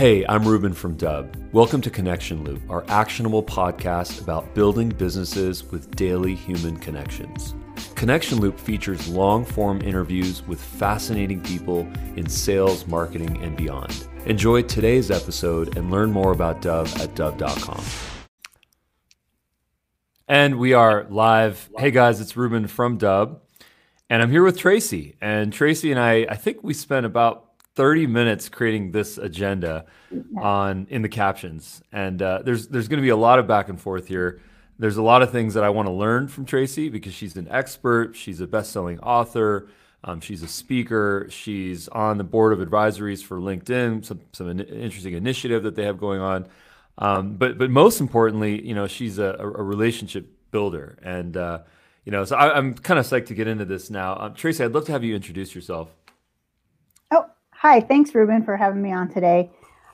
Hey, I'm Ruben from Dubb. Welcome to Connection Loop, our actionable podcast about building businesses with daily human connections. Connection Loop features long form interviews with fascinating people in sales, marketing, and beyond. Enjoy today's episode and learn more about Dubb at Dubb.com. And we are live. Hey guys, it's Ruben from Dubb. And I'm here with Tracy. And Tracy and I, I think we spent about 30 minutes creating this agenda on in the captions. And uh, there's there's going to be a lot of back and forth here. There's a lot of things that I want to learn from Tracy because she's an expert. She's a best-selling author. Um, she's a speaker. She's on the board of advisories for LinkedIn, some some interesting initiative that they have going on. Um, but but most importantly, you know, she's a, a relationship builder, and uh, you know, so I, am kind of psyched to get into this now. Um, Tracy, I'd love to have you introduce yourself. Hi, thanks, Ruben, for having me on today.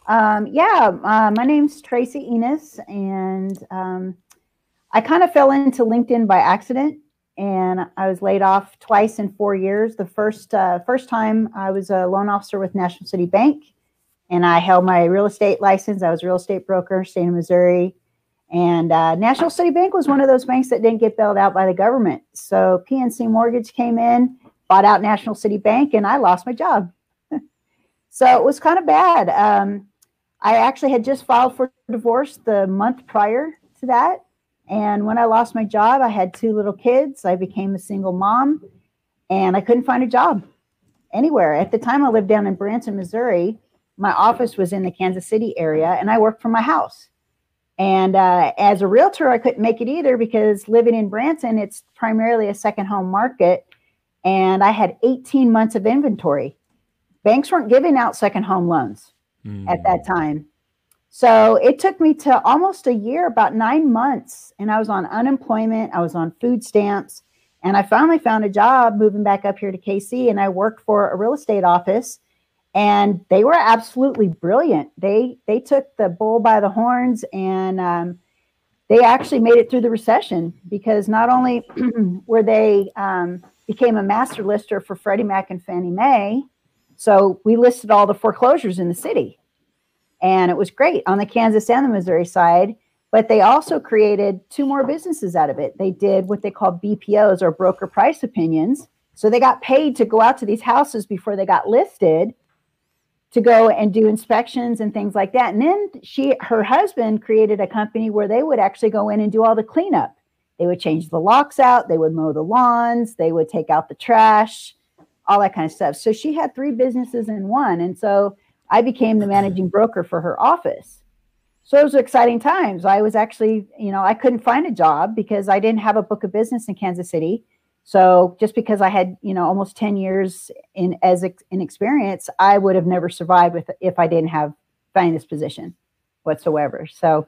Um, yeah, uh, my name's Tracy Enos, and um, I kind of fell into LinkedIn by accident, and I was laid off twice in four years. The first uh, first time I was a loan officer with National City Bank, and I held my real estate license. I was a real estate broker, state of Missouri, and uh, National City Bank was one of those banks that didn't get bailed out by the government. So PNC Mortgage came in, bought out National City Bank, and I lost my job. So it was kind of bad. Um, I actually had just filed for divorce the month prior to that. And when I lost my job, I had two little kids. I became a single mom and I couldn't find a job anywhere. At the time, I lived down in Branson, Missouri. My office was in the Kansas City area and I worked from my house. And uh, as a realtor, I couldn't make it either because living in Branson, it's primarily a second home market. And I had 18 months of inventory banks weren't giving out second home loans mm. at that time. So it took me to almost a year, about nine months, and I was on unemployment. I was on food stamps, and I finally found a job moving back up here to KC, and I worked for a real estate office. And they were absolutely brilliant. They they took the bull by the horns, and um, they actually made it through the recession because not only were they um, became a master lister for Freddie Mac and Fannie Mae, so we listed all the foreclosures in the city. And it was great on the Kansas and the Missouri side. But they also created two more businesses out of it. They did what they called BPOs or broker price opinions. So they got paid to go out to these houses before they got listed to go and do inspections and things like that. And then she her husband created a company where they would actually go in and do all the cleanup. They would change the locks out, they would mow the lawns, they would take out the trash, all that kind of stuff. So she had three businesses in one. And so I became the managing broker for her office. So it was exciting times. I was actually, you know, I couldn't find a job because I didn't have a book of business in Kansas City. So just because I had, you know, almost 10 years in as in experience, I would have never survived with if I didn't have find this position whatsoever. So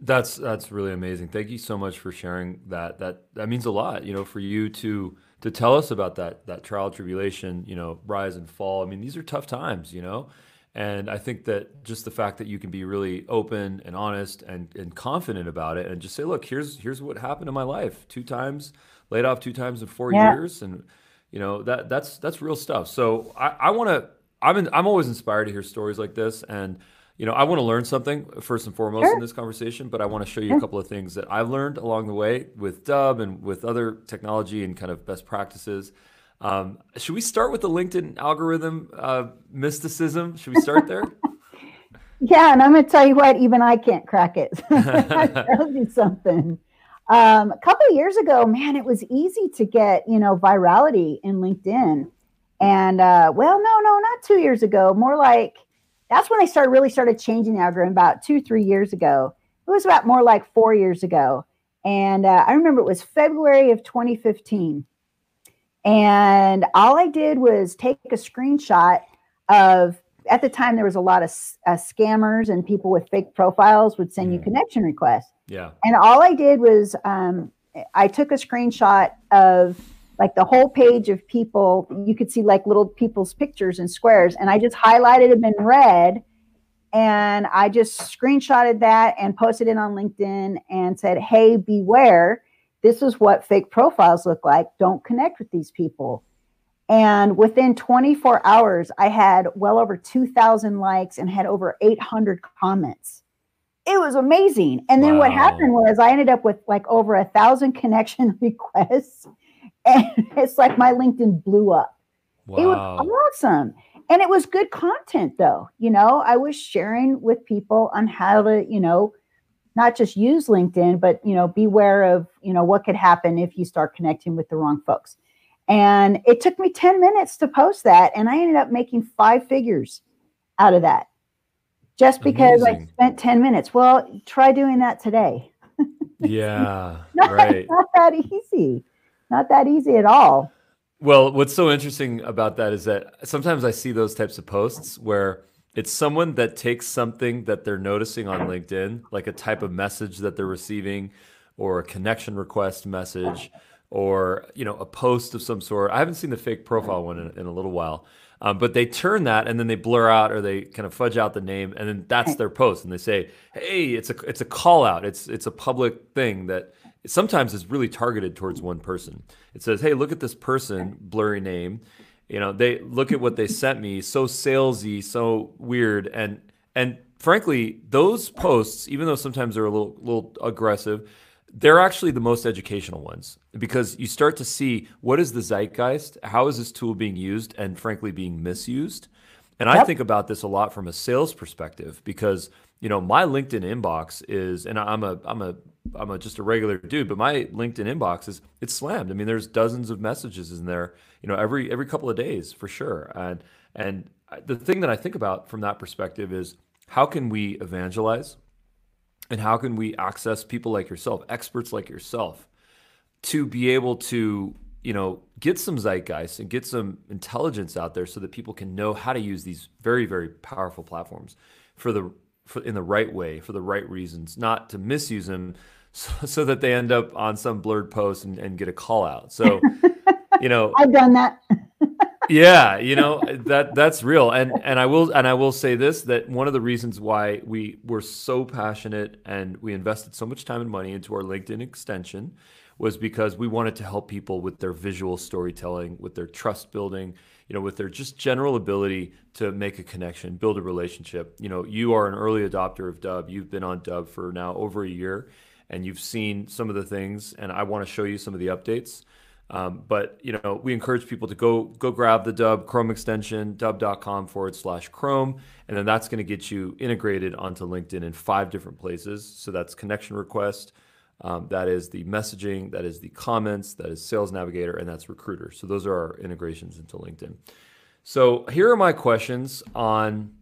that's that's really amazing. Thank you so much for sharing that. That that means a lot, you know, for you to to tell us about that that trial tribulation, you know, rise and fall. I mean, these are tough times, you know. And I think that just the fact that you can be really open and honest and, and confident about it and just say, look, here's here's what happened in my life. Two times, laid off two times in four yeah. years. And you know, that that's that's real stuff. So I, I wanna I'm in, I'm always inspired to hear stories like this. And you know, I want to learn something first and foremost sure. in this conversation, but I want to show you sure. a couple of things that I've learned along the way with Dubb and with other technology and kind of best practices. Um, should we start with the LinkedIn algorithm uh, mysticism? Should we start there? yeah, and I'm going to tell you what, even I can't crack it. I tell you something. Um, a couple of years ago, man, it was easy to get you know virality in LinkedIn, and uh, well, no, no, not two years ago, more like that's when they started really started changing the algorithm about two, three years ago. It was about more like four years ago. And uh, I remember it was February of 2015. And all I did was take a screenshot of, at the time, there was a lot of uh, scammers and people with fake profiles would send mm. you connection requests. Yeah. And all I did was um, I took a screenshot of like the whole page of people you could see like little people's pictures and squares and i just highlighted them in red and i just screenshotted that and posted it on linkedin and said hey beware this is what fake profiles look like don't connect with these people And within 24 hours, I had well over 2,000 likes and had over 800 comments. It was amazing. And then wow. what happened was I ended up with like over a thousand connection requests. And it's like my LinkedIn blew up. Wow. It was awesome. And it was good content, though. You know, I was sharing with people on how to, you know, not just use LinkedIn, but, you know, beware of, you know, what could happen if you start connecting with the wrong folks. And it took me 10 minutes to post that. And I ended up making five figures out of that just because Amazing. I spent 10 minutes. Well, try doing that today. yeah. not, right. Not that easy. Not that easy at all. Well, what's so interesting about that is that sometimes I see those types of posts where it's someone that takes something that they're noticing on LinkedIn, like a type of message that they're receiving or a connection request message or you know a post of some sort. I haven't seen the fake profile one in, in a little while, um, but they turn that and then they blur out or they kind of fudge out the name and then that's their post and they say, "Hey, it's a it's a call out. It's it's a public thing that sometimes it's really targeted towards one person. It says, "Hey, look at this person, blurry name." You know, they look at what they sent me, so salesy, so weird, and and frankly, those posts, even though sometimes they're a little little aggressive, they're actually the most educational ones because you start to see what is the zeitgeist, how is this tool being used, and frankly being misused. And yep. I think about this a lot from a sales perspective because you know my LinkedIn inbox is, and I'm a I'm a I'm a, just a regular dude, but my LinkedIn inbox is it's slammed. I mean, there's dozens of messages in there, you know, every every couple of days for sure. And and the thing that I think about from that perspective is how can we evangelize and how can we access people like yourself, experts like yourself, to be able to, you know, get some zeitgeist and get some intelligence out there so that people can know how to use these very, very powerful platforms for the for, in the right way, for the right reasons, not to misuse them so, so that they end up on some blurred post and, and get a call out. So, you know, I've done that. yeah, you know that that's real, and and I will and I will say this that one of the reasons why we were so passionate and we invested so much time and money into our LinkedIn extension was because we wanted to help people with their visual storytelling, with their trust building, you know, with their just general ability to make a connection, build a relationship. You know, you are an early adopter of Dubb. You've been on Dubb for now over a year, and you've seen some of the things, and I want to show you some of the updates. Um, but you know, we encourage people to go go grab the Dubb Chrome extension, dubb.com forward slash Chrome, and then that's going to get you integrated onto LinkedIn in five different places. So that's connection request, um, that is the messaging, that is the comments, that is Sales Navigator, and that's Recruiter. So those are our integrations into LinkedIn. So here are my questions on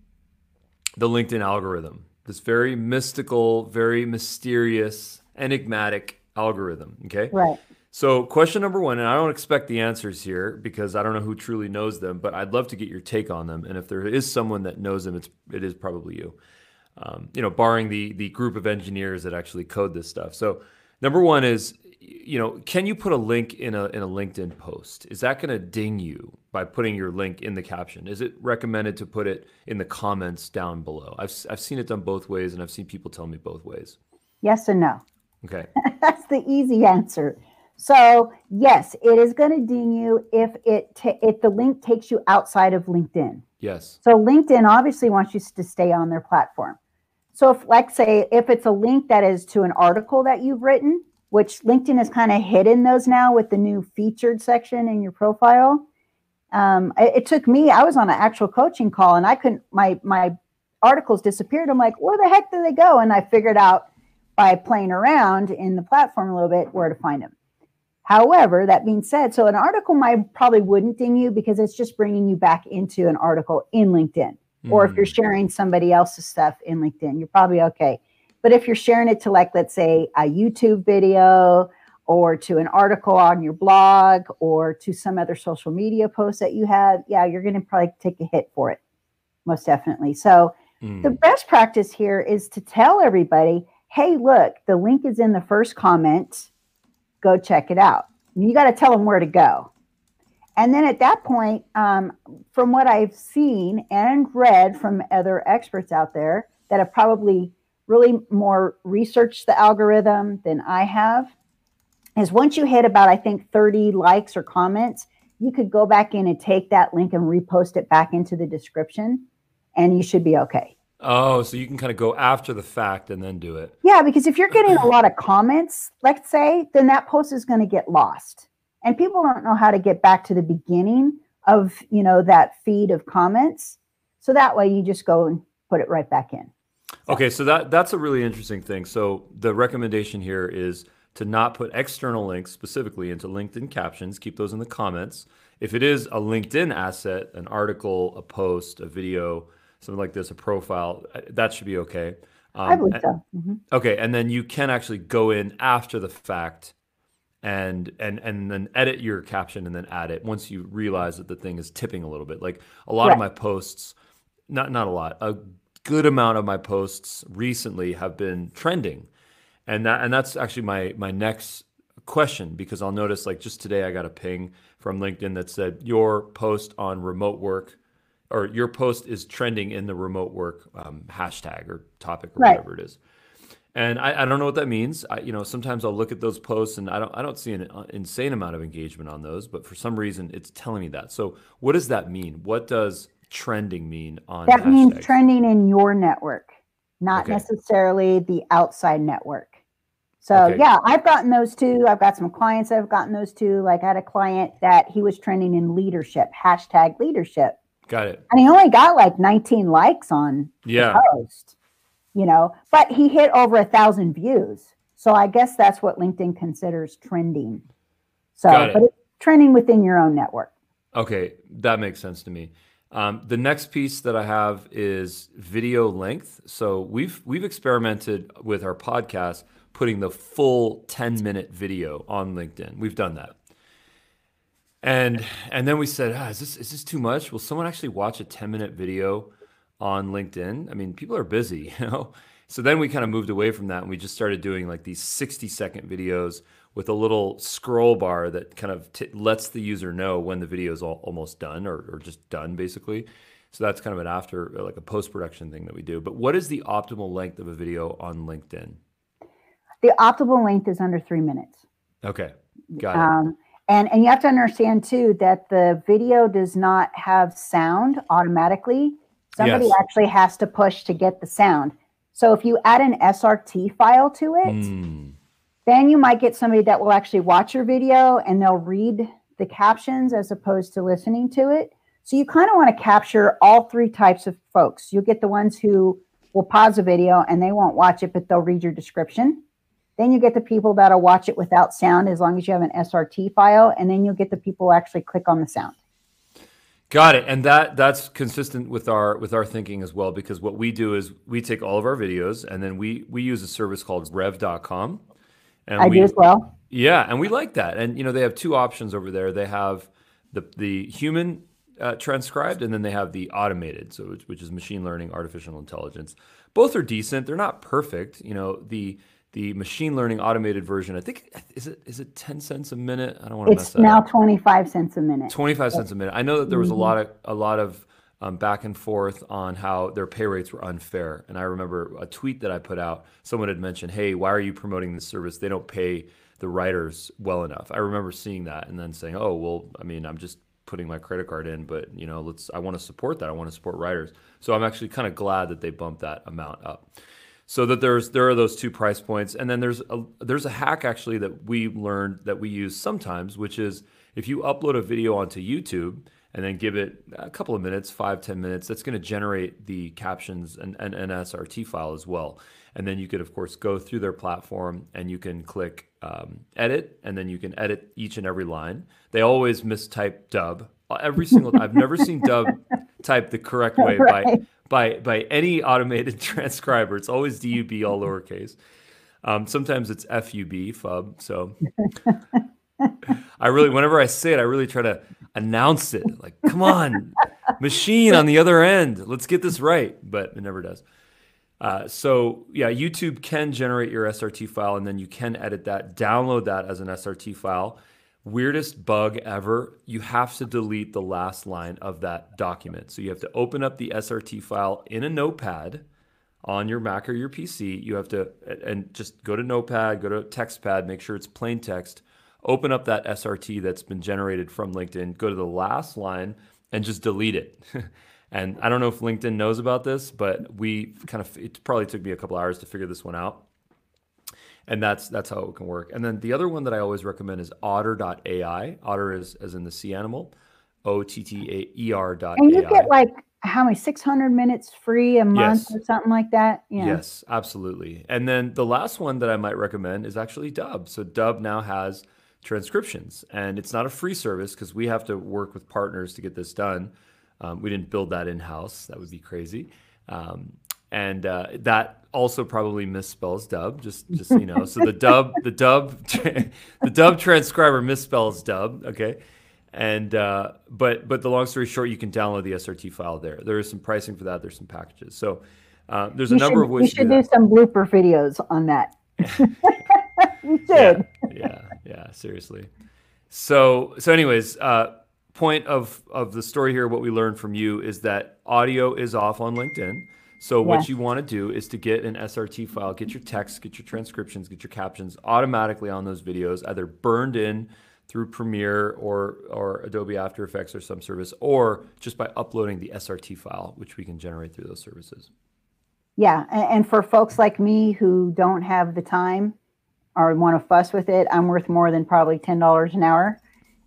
the LinkedIn algorithm. This very mystical, very mysterious, enigmatic algorithm. Okay. Right. So, question number one, and I don't expect the answers here because I don't know who truly knows them, but I'd love to get your take on them. And if there is someone that knows them, it's it is probably you. Um, you know, barring the the group of engineers that actually code this stuff. So, number one is, you know, can you put a link in a in a LinkedIn post? Is that going to ding you by putting your link in the caption? Is it recommended to put it in the comments down below? I've I've seen it done both ways, and I've seen people tell me both ways. Yes and no. Okay. That's the easy answer. So yes, it is going to ding you if it ta- if the link takes you outside of LinkedIn. Yes. So LinkedIn obviously wants you to stay on their platform. So if like say if it's a link that is to an article that you've written, which LinkedIn has kind of hidden those now with the new featured section in your profile. Um, it, it took me. I was on an actual coaching call and I couldn't. My my articles disappeared. I'm like, where the heck do they go? And I figured out by playing around in the platform a little bit where to find them. However, that being said, so an article might probably wouldn't ding you because it's just bringing you back into an article in LinkedIn. Mm. Or if you're hmm. sharing somebody else's stuff in LinkedIn, you're probably okay. But if you're sharing it to like let's say a YouTube video or to an article on your blog or to some other social media post that you have, yeah, you're going to probably take a hit for it. Most definitely. So mm. the best practice here is to tell everybody, "Hey, look, the link is in the first comment." go check it out. You got to tell them where to go. And then at that point, um, from what I've seen and read from other experts out there that have probably really more researched the algorithm than I have, is once you hit about, I think, 30 likes or comments, you could go back in and take that link and repost it back into the description, and you should be okay. Oh, so you can kind of go after the fact and then do it. Yeah, because if you're getting a lot of comments, let's say, then that post is going to get lost. And people don't know how to get back to the beginning of, you know, that feed of comments. So that way you just go and put it right back in. Okay, so that that's a really interesting thing. So the recommendation here is to not put external links specifically into LinkedIn captions. Keep those in the comments. If it is a LinkedIn asset, an article, a post, a video, something like this, a profile, uh, that should be okay. Um, I believe so. Mm-hmm. Okay, and then you can actually go in after the fact and and and then edit your caption and then add it once you realize that the thing is tipping a little bit. Like a lot right. of my posts, not not a lot, a good amount of my posts recently have been trending and that and that's actually my my next question because I'll notice like just today I got a ping from LinkedIn that said your post on remote work or your post is trending in the remote work um, hashtag or topic or right. whatever it is. And I, I, don't know what that means. I, you know, sometimes I'll look at those posts and I don't I don't see an uh, insane amount of engagement on those, but for some reason it's telling me that. So what does that mean? What does trending mean on that hashtags? means trending in your network, not okay. necessarily the outside network. So okay. yeah, I've gotten those too. I've got some clients that have gotten those too. Like I had a client that he was trending in leadership, hashtag leadership. Got it. And he only got like 19 likes on yeah. the post, you know, but he hit over a thousand views. So I guess that's what LinkedIn considers trending. So, but it's trending within your own network. Okay, that makes sense to me. Um, the next piece that I have is video length. So we've we've experimented with our podcast putting the full 10 minute video on LinkedIn. We've done that. And and then we said, ah, is this is this too much? Will someone actually watch a 10 minute video on LinkedIn? I mean, people are busy, you know. So then we kind of moved away from that and we just started doing like these 60 second videos with a little scroll bar that kind of t- lets the user know when the video is all, almost done or, or just done basically. So that's kind of an after, like a post production thing that we do. But what is the optimal length of a video on LinkedIn? The optimal length is under three minutes. Okay, got it. Um, and and you have to understand too that the video does not have sound automatically. Somebody yes. actually has to push to get the sound. So if you add an SRT file to it, mm. Then you might get somebody that will actually watch your video and they'll read the captions as opposed to listening to it. So you kind of want to capture all three types of folks. You'll get the ones who will pause the video and they won't watch it, but they'll read your description. Then you get the people that'll watch it without sound as long as you have an SRT file, and then you'll get the people who actually click on the sound. Got it. And that that's consistent with our with our thinking as well because what we do is we take all of our videos and then we we use a service called rev.com. And I we, do as well. Yeah, and we like that. And you know, they have two options over there. They have the the human uh, transcribed and then they have the automated, so which, which is machine learning, artificial intelligence. Both are decent. They're not perfect. You know, the the machine learning automated version. I think is it is it ten cents a minute? I don't want to. It's now twenty five cents a minute. Twenty five cents a minute. I know that there was mm-hmm. a lot of a lot of um, back and forth on how their pay rates were unfair. And I remember a tweet that I put out. Someone had mentioned, "Hey, why are you promoting this service? They don't pay the writers well enough." I remember seeing that and then saying, "Oh, well, I mean, I'm just putting my credit card in, but you know, let's. I want to support that. I want to support writers. So I'm actually kind of glad that they bumped that amount up." so that there's there are those two price points and then there's a there's a hack actually that we learned that we use sometimes which is if you upload a video onto youtube and then give it a couple of minutes five ten minutes that's going to generate the captions and, and an srt file as well and then you could of course go through their platform and you can click um, edit and then you can edit each and every line they always mistype dub every single i've never seen dub type the correct way right. by by by any automated transcriber. It's always DUB all lowercase. Um, sometimes it's FUB fub. So I really, whenever I say it, I really try to announce it. Like, come on, machine on the other end, let's get this right. But it never does. Uh, so yeah, YouTube can generate your SRT file, and then you can edit that, download that as an SRT file weirdest bug ever, you have to delete the last line of that document. So you have to open up the SRT file in a notepad on your Mac or your PC. You have to, and just go to Notepad, go to TextPad, make sure it's plain text, open up that SRT that's been generated from LinkedIn, go to the last line, and just delete it. and I don't know if LinkedIn knows about this, but we kind of it probably took me a couple hours to figure this one out. And that's that's how it can work. And then the other one that I always recommend is otter.ai. Otter is as in the sea animal. O T T A E R dot. And you get like how many 600 minutes free a month yes. or something like that yeah. yes absolutely and then the last one that i might recommend is actually dubb so dubb now has transcriptions and it's not a free service because we have to work with partners to get this done um, we didn't build that in-house that would be crazy um, and uh, that also probably misspells dubb just just you know so the dubb the dubb the dubb transcriber misspells dubb okay and uh, but but the long story short, you can download the SRT file there. There is some pricing for that. There's some packages. So uh, there's a number should, of ways. You should do, do some blooper videos on that. you should. Yeah, yeah, yeah, seriously. So so anyways, uh, point of of the story here, what we learned from you is that audio is off on LinkedIn. So what you want to do is to get an SRT file, get your text, get your transcriptions, get your captions automatically on those videos, either burned in through Premiere or, or Adobe After Effects or some service, or just by uploading the SRT file, which we can generate through those services. Yeah. And for folks like me who don't have the time or want to fuss with it, I'm worth more than probably $10 an hour.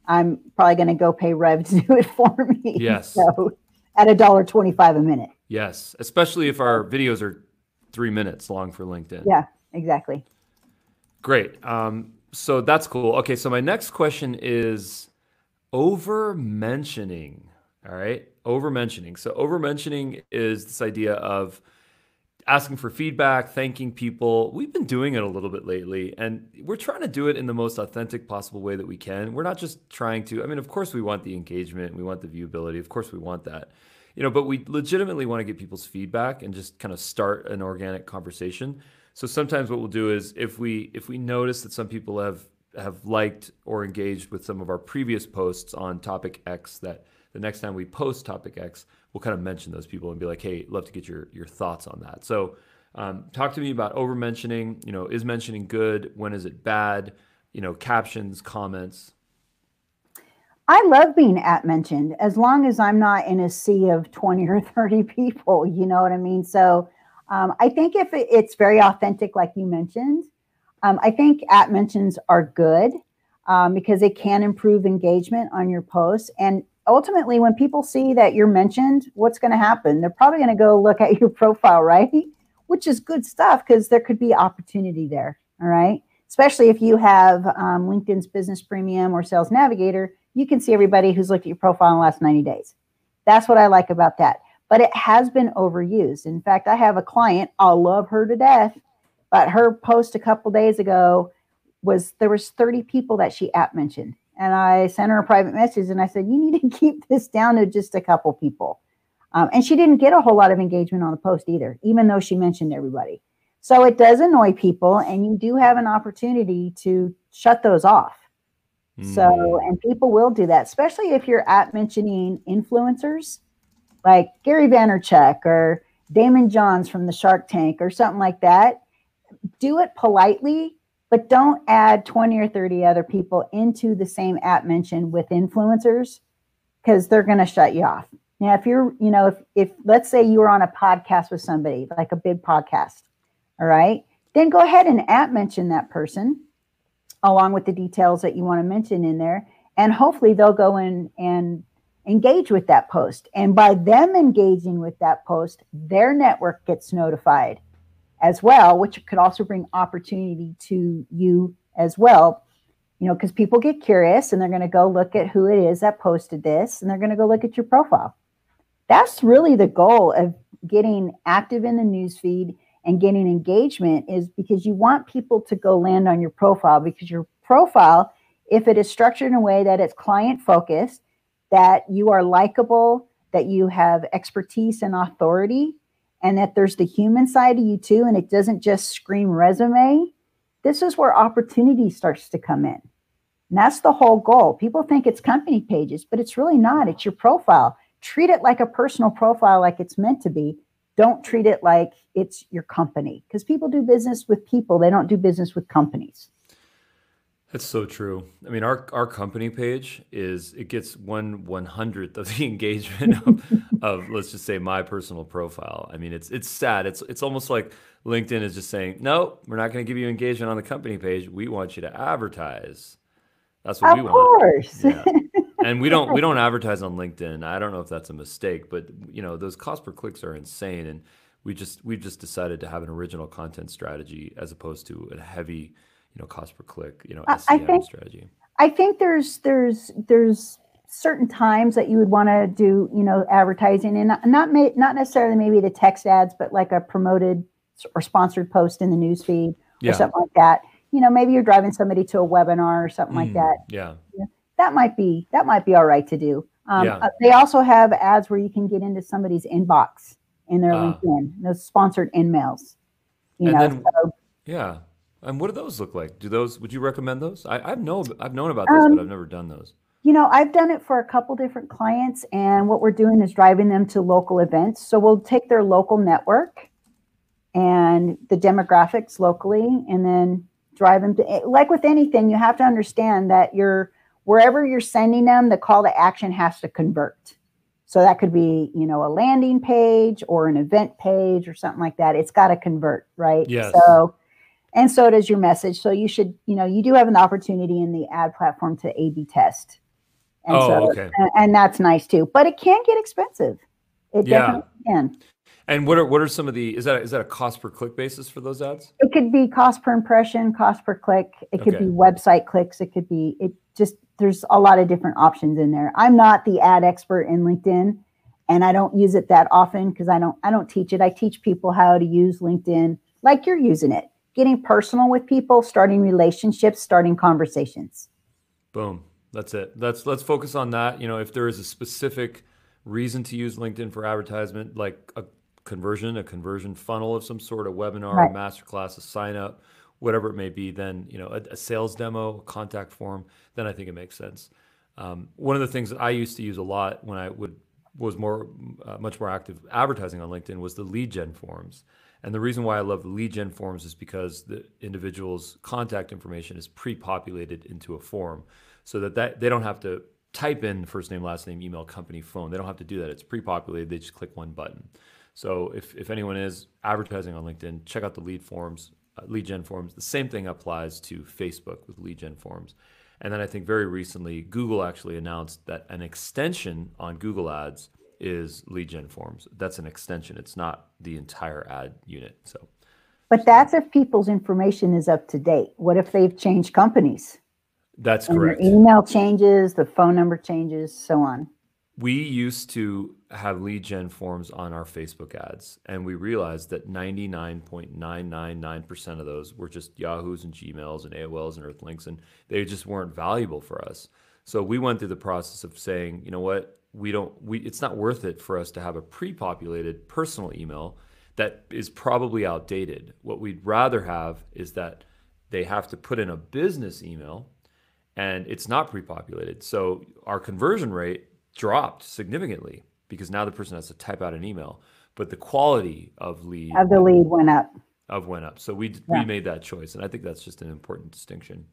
I'm probably going to go pay Rev to do it for me. Yes. So at a dollar twenty-five a minute. Yes, especially if our videos are three minutes long for LinkedIn. Yeah, exactly. Great. Um, so that's cool. Okay, so my next question is over mentioning. All right, over mentioning. So over mentioning is this idea of asking for feedback, thanking people. We've been doing it a little bit lately, and we're trying to do it in the most authentic possible way that we can. We're not just trying to, I mean, of course, we want the engagement, we want the viewability, of course, we want that. You know, but we legitimately want to get people's feedback and just kind of start an organic conversation. So sometimes what we'll do is if we if we notice that some people have have liked or engaged with some of our previous posts on topic X that the next time we post topic X, we'll kind of mention those people and be like, hey, love to get your your thoughts on that. So um, talk to me about over mentioning. You know, is mentioning good? When is it bad? You know, captions, comments. I love being at mentioned as long as I'm not in a sea of 20 or 30 people. You know what I mean? So um, I think if it's very authentic, like you mentioned, um, I think at mentions are good um, because it can improve engagement on your posts. And ultimately, when people see that you're mentioned, what's going to happen? They're probably going to go look at your profile, right? Which is good stuff because there could be opportunity there. All right. Especially if you have um, LinkedIn's Business Premium or Sales Navigator, you can see everybody who's looked at your profile in the last 90 days. That's what I like about that but it has been overused. In fact, I have a client, I'll love her to death, but her post a couple days ago was there was 30 people that she app mentioned. And I sent her a private message and I said, you need to keep this down to just a couple people. Um, and she didn't get a whole lot of engagement on the post either, even though she mentioned everybody. So it does annoy people, and you do have an opportunity to shut those off. Mm. So, and people will do that, especially if you're at mentioning influencers like Gary Vaynerchuk or Daymond Johns from the Shark Tank or something like that. Do it politely, but don't add 20 or 30 other people into the same app mention with influencers because they're going to shut you off. Now, if you're, you know, if, if let's say you were on a podcast with somebody, like a big podcast, all right, then go ahead and at mention that person along with the details that you want to mention in there. And hopefully they'll go in and engage with that post. And by them engaging with that post, their network gets notified as well, which could also bring opportunity to you as well. You know, because people get curious and they're going to go look at who it is that posted this and they're going to go look at your profile. That's really the goal of getting active in the newsfeed and getting engagement is because you want people to go land on your profile because your profile, if it is structured in a way that it's client focused, that you are likable, that you have expertise and authority, and that there's the human side of you too, and it doesn't just scream resume, this is where opportunity starts to come in. And that's the whole goal. People think it's company pages, but it's really not. It's your profile. Treat it like a personal profile, like it's meant to be. Don't treat it like it's your company because people do business with people, they don't do business with companies. That's so true. I mean, our our company page is it gets one one hundredth of the engagement of, of let's just say my personal profile. I mean, it's it's sad. It's it's almost like LinkedIn is just saying, no, we're not going to give you engagement on the company page. We want you to advertise. That's what of we want. Of course. Yeah. and we don't we don't advertise on LinkedIn. I don't know if that's a mistake, but you know those cost per clicks are insane, and we just we've just decided to have an original content strategy as opposed to a heavy you know cost per click you know I- I think- strategy. I think there's there's there's certain times that you would want to do you know advertising and not not, ma- not necessarily maybe the text ads but like a promoted or sponsored post in the news feed or something like that you know maybe you're driving somebody to a webinar or something like Mm, that Yeah. that might be that might be all right to do um, Yeah. uh, they also have ads where you can get into somebody's inbox in their Ah. linkedin those sponsored in-mails you And know then- so, Yeah. And what do those look like? Do those would you recommend those? I, I've know I've known about those, Um, but I've never done those. You know, I've done it for a couple different clients, and what we're doing is driving them to local events. So we'll take their local network and the demographics locally, and then drive them to. eh, Like with anything, you have to understand that you're wherever you're sending them, the call to action has to convert. So that could be, you know, a landing page or an event page or something like that. It's got to convert, right? Yes. So, and so does your message. So you should, you know, you do have an opportunity in the ad platform to A/B test. And Oh, so, okay. and, and that's nice too. But it can get expensive. It Yeah. definitely can. And what are what are some of the is that is that a cost per click basis for those ads? It could be cost per impression, cost per click. It could Okay. be website clicks. It could be it just there's a lot of different options in there. I'm not the ad expert in LinkedIn and I don't use it that often because I don't I don't teach it. I teach people how to use LinkedIn like you're using it. Getting personal with people, starting relationships, starting conversations. Boom. That's it. Let's let's focus on that. You know, if there is a specific reason to use LinkedIn for advertisement, like a conversion, a conversion funnel of some sort, a webinar, Right. a masterclass, a sign up, whatever it may be, then you know, a, a sales demo, a contact form, then I think it makes sense. Um, one of the things that I used to use a lot when I would was more uh, much more active advertising on LinkedIn was the lead gen forms. And the reason why I love the lead gen forms is because the individual's contact information is pre-populated into a form so that, that they don't have to type in first name, last name, email, company, phone. They don't have to do that. It's pre-populated. They just click one button. So if, if anyone is advertising on LinkedIn, check out the lead forms, uh, lead gen forms. The same thing applies to Facebook with lead gen forms. And then I think very recently, Google actually announced that an extension on Google Ads is lead gen forms. That's an extension. It's not the entire ad unit. So But that's if people's information is up to date. What if they've changed companies? that's And correct. email changes, the phone number changes, so on. We used to have lead gen forms on our Facebook ads, and we realized that 99.999% of those were just Yahoos and Gmails and AOLs and Earthlinks, and they just weren't valuable for us. So we went through the process of saying, you know what, we don't, we, it's not worth it for us to have a pre-populated personal email that is probably outdated. What we'd rather have is that they have to put in a business email and it's not pre-populated. So our conversion rate dropped significantly because now the person has to type out an email, but the quality of lead Of the lead went up. of went up. So we Yeah. we made that choice, and I think that's just an important distinction.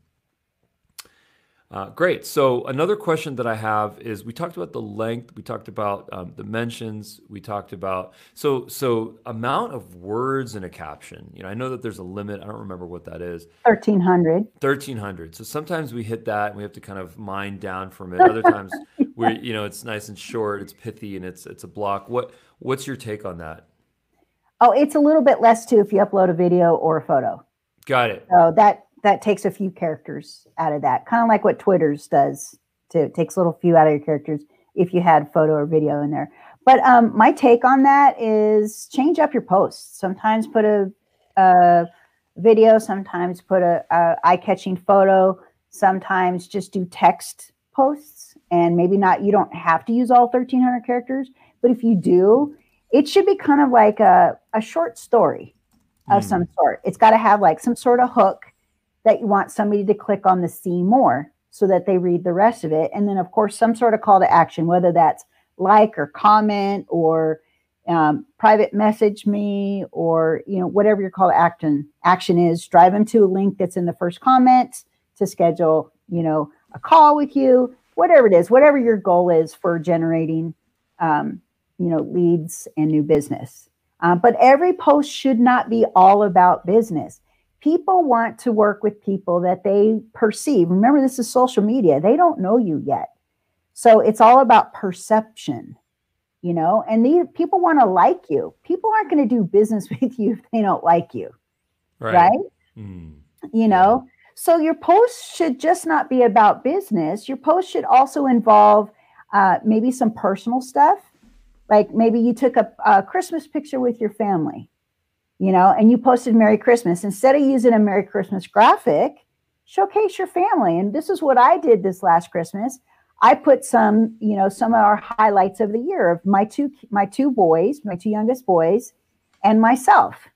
Uh, great. So another question that I have is: we talked about the length, we talked about um, the mentions, we talked about so so amount of words in a caption. You know, I know that there's a limit. I don't remember what that is. 1300. 1300 so sometimes we hit that and we have to kind of mine down from it other times we you know it's nice and short it's pithy and it's it's a block what what's your take on that Oh, it's a little bit less too if you upload a video or a photo. got it So that that takes a few characters out of that. Kind of like what Twitter's does To It takes a little few out of your characters if you had photo or video in there. But um, my take on that is change up your posts. Sometimes put a, a video, sometimes put a, a eye-catching photo, sometimes just do text posts and maybe not you don't have to use all 1300 characters, but if you do, it should be kind of like a, a short story of Mm. some sort. It's got to have like some sort of hook that you want somebody to click on the see more so that they read the rest of it. And then, of course, some sort of call to action, whether that's like or comment or um, private message me or you know whatever your call to action action is drive them to a link that's in the first comment to schedule, you know, a call with you, whatever it is, whatever your goal is for generating, um, you know, leads and new business. Um, but every post should not be all about business. People want to work with people that they perceive. Remember, this is social media. They don't know you yet. So it's all about perception, you know, and these people want to like you. People aren't going to do business with you if they don't like you. Right. right? Mm. You know, so your post should just not be about business. Your post should also involve uh, maybe some personal stuff. Like maybe you took a, a Christmas picture with your family, you know, and you posted Merry Christmas. Instead of using a Merry Christmas graphic, showcase your family. And this is what I did this last Christmas. I put some, you know, some of our highlights of the year of my two my two boys, my two youngest boys, and myself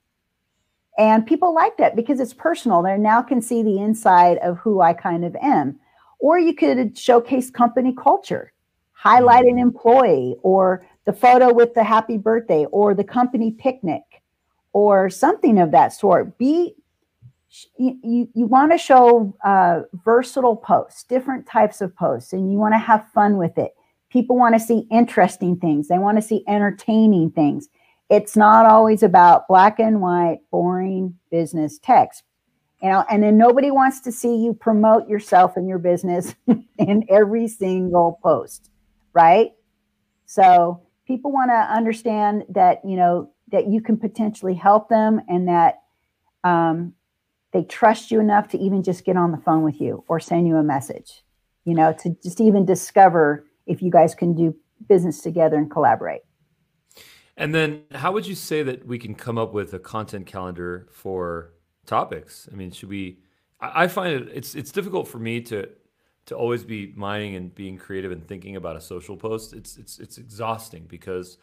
and people like that because it's personal. They now can see the inside of who I kind of am. Or you could showcase company culture, highlight an mm. employee, or the photo with the happy birthday, or the company picnic, or something of that sort. Be you, you, want to show uh, versatile posts, different types of posts, and you want to have fun with it. People want to see interesting things. They want to see entertaining things it's not always about black and white, boring business text. You know, and then nobody wants to see you promote yourself and your business in every single post, right? So people want to understand that, you know, that you can potentially help them and that um, they trust you enough to even just get on the phone with you or send you a message, you know, to just even discover if you guys can do business together and collaborate. And then, how would you say that we can come up with a content calendar for topics? I mean, should we? I find it it's it's difficult for me to to always be mining and being creative and thinking about a social post. It's it's it's exhausting because,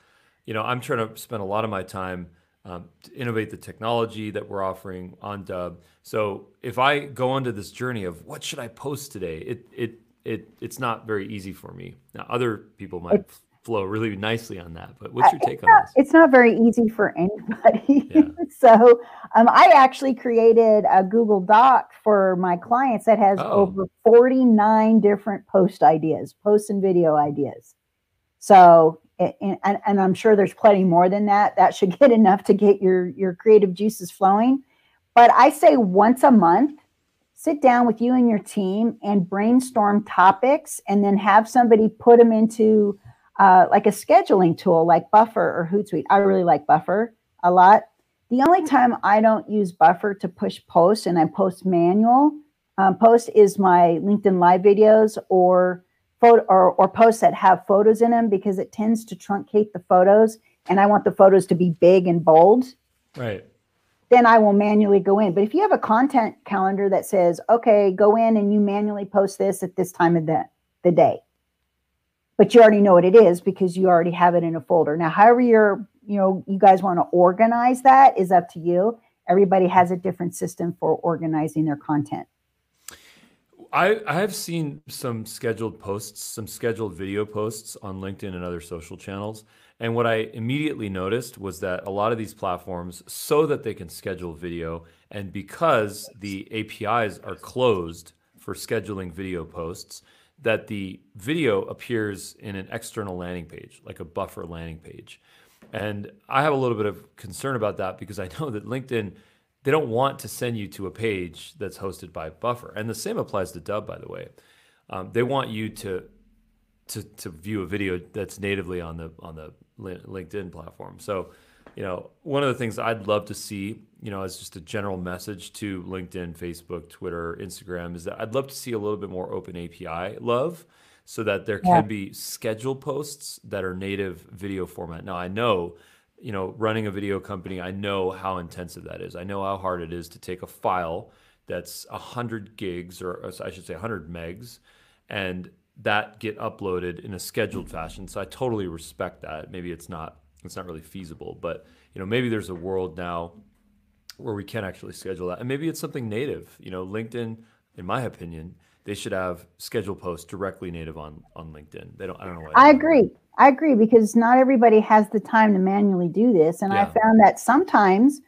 you know, I'm trying to spend a lot of my time um, to innovate the technology that we're offering on Dubb. So if I go onto this journey of what should I post today, it it it it's not very easy for me. Now, other people might it's, flow really nicely on that. But what's your take on this? It's not very easy for anybody. Yeah. so um, I actually created a Google Doc for my clients that has oh. over 49 different post ideas, post and video ideas. So and, and I'm sure there's plenty more than that. That should get enough to get your your creative juices flowing. But I say once a month, sit down with you and your team and brainstorm topics, and then have somebody put them into uh, like a scheduling tool like Buffer or Hootsuite. I really like Buffer a lot. The only time I don't use Buffer to push posts and I post manual um, post is my LinkedIn live videos or photo or, or posts that have photos in them because it tends to truncate the photos and I want the photos to be big and bold. Right. Then I will manually go in. But if you have a content calendar that says, okay, go in and you manually post this at this time of the, the day, but you already know what it is because you already have it in a folder. Now, however you're, you know, you guys want to organize that is up to you. Everybody has a different system for organizing their content. I, I have seen some scheduled posts, some scheduled video posts on LinkedIn and other social channels. And what I immediately noticed was that a lot of these platforms, so that they can schedule video, and because the APIs are closed for scheduling video posts, that the video appears in an external landing page, like a buffer landing page. And I have a little bit of concern about that because I know that LinkedIn, they don't want to send you to a page that's hosted by Buffer. And the same applies to Dubb, by the way. Um, they want you to, to, to view a video that's natively on the, on the LinkedIn platform. So you know, one of the things I'd love to see, you know, as just a general message to LinkedIn, Facebook, Twitter, Instagram, is that I'd love to see a little bit more open API love so that there yeah. can be scheduled posts that are native video format. Now, I know, you know, running a video company, I know how intensive that is. I know how hard it is to take a file that's 100 gigs, or I should say 100 megs, and that get uploaded in a scheduled fashion. So I totally respect that. Maybe it's not it's not really feasible. But you know, maybe there's a world now where we can actually schedule that, and maybe it's something native. You know, LinkedIn, in my opinion, they should have schedule posts directly native on on LinkedIn. They don't. I don't know why. I agree. I agree because not everybody has the time to manually do this, and yeah. I found that sometimes,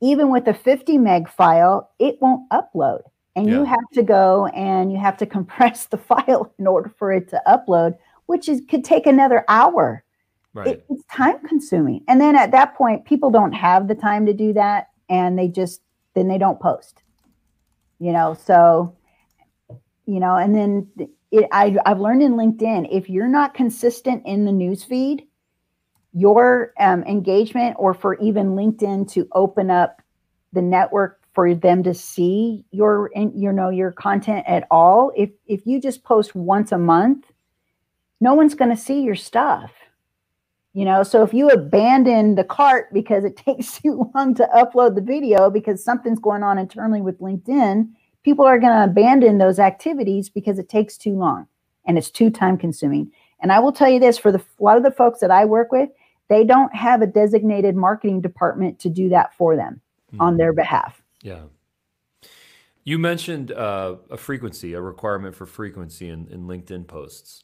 even with a 50 meg file, it won't upload. and yeah. you have to go and you have to compress the file in order for it to upload, which is could take another hour. Right. It, it's time consuming. And then at that point, people don't have the time to do that and they just then they don't post. You know, so you know, and then it, I, I've learned in LinkedIn if you're not consistent in the news feed, your um, engagement or for even LinkedIn to open up the network for them to see your you know your content at all if if you just post once a month no one's going to see your stuff. You know so if you abandon the cart because it takes too long to upload the video because something's going on internally with linkedin people are going to abandon those activities because it takes too long and it's too time consuming and i will tell you this for the a lot of the folks that i work with they don't have a designated marketing department to do that for them mm-hmm. on their behalf yeah. You mentioned uh, a frequency, a requirement for frequency in, in LinkedIn posts.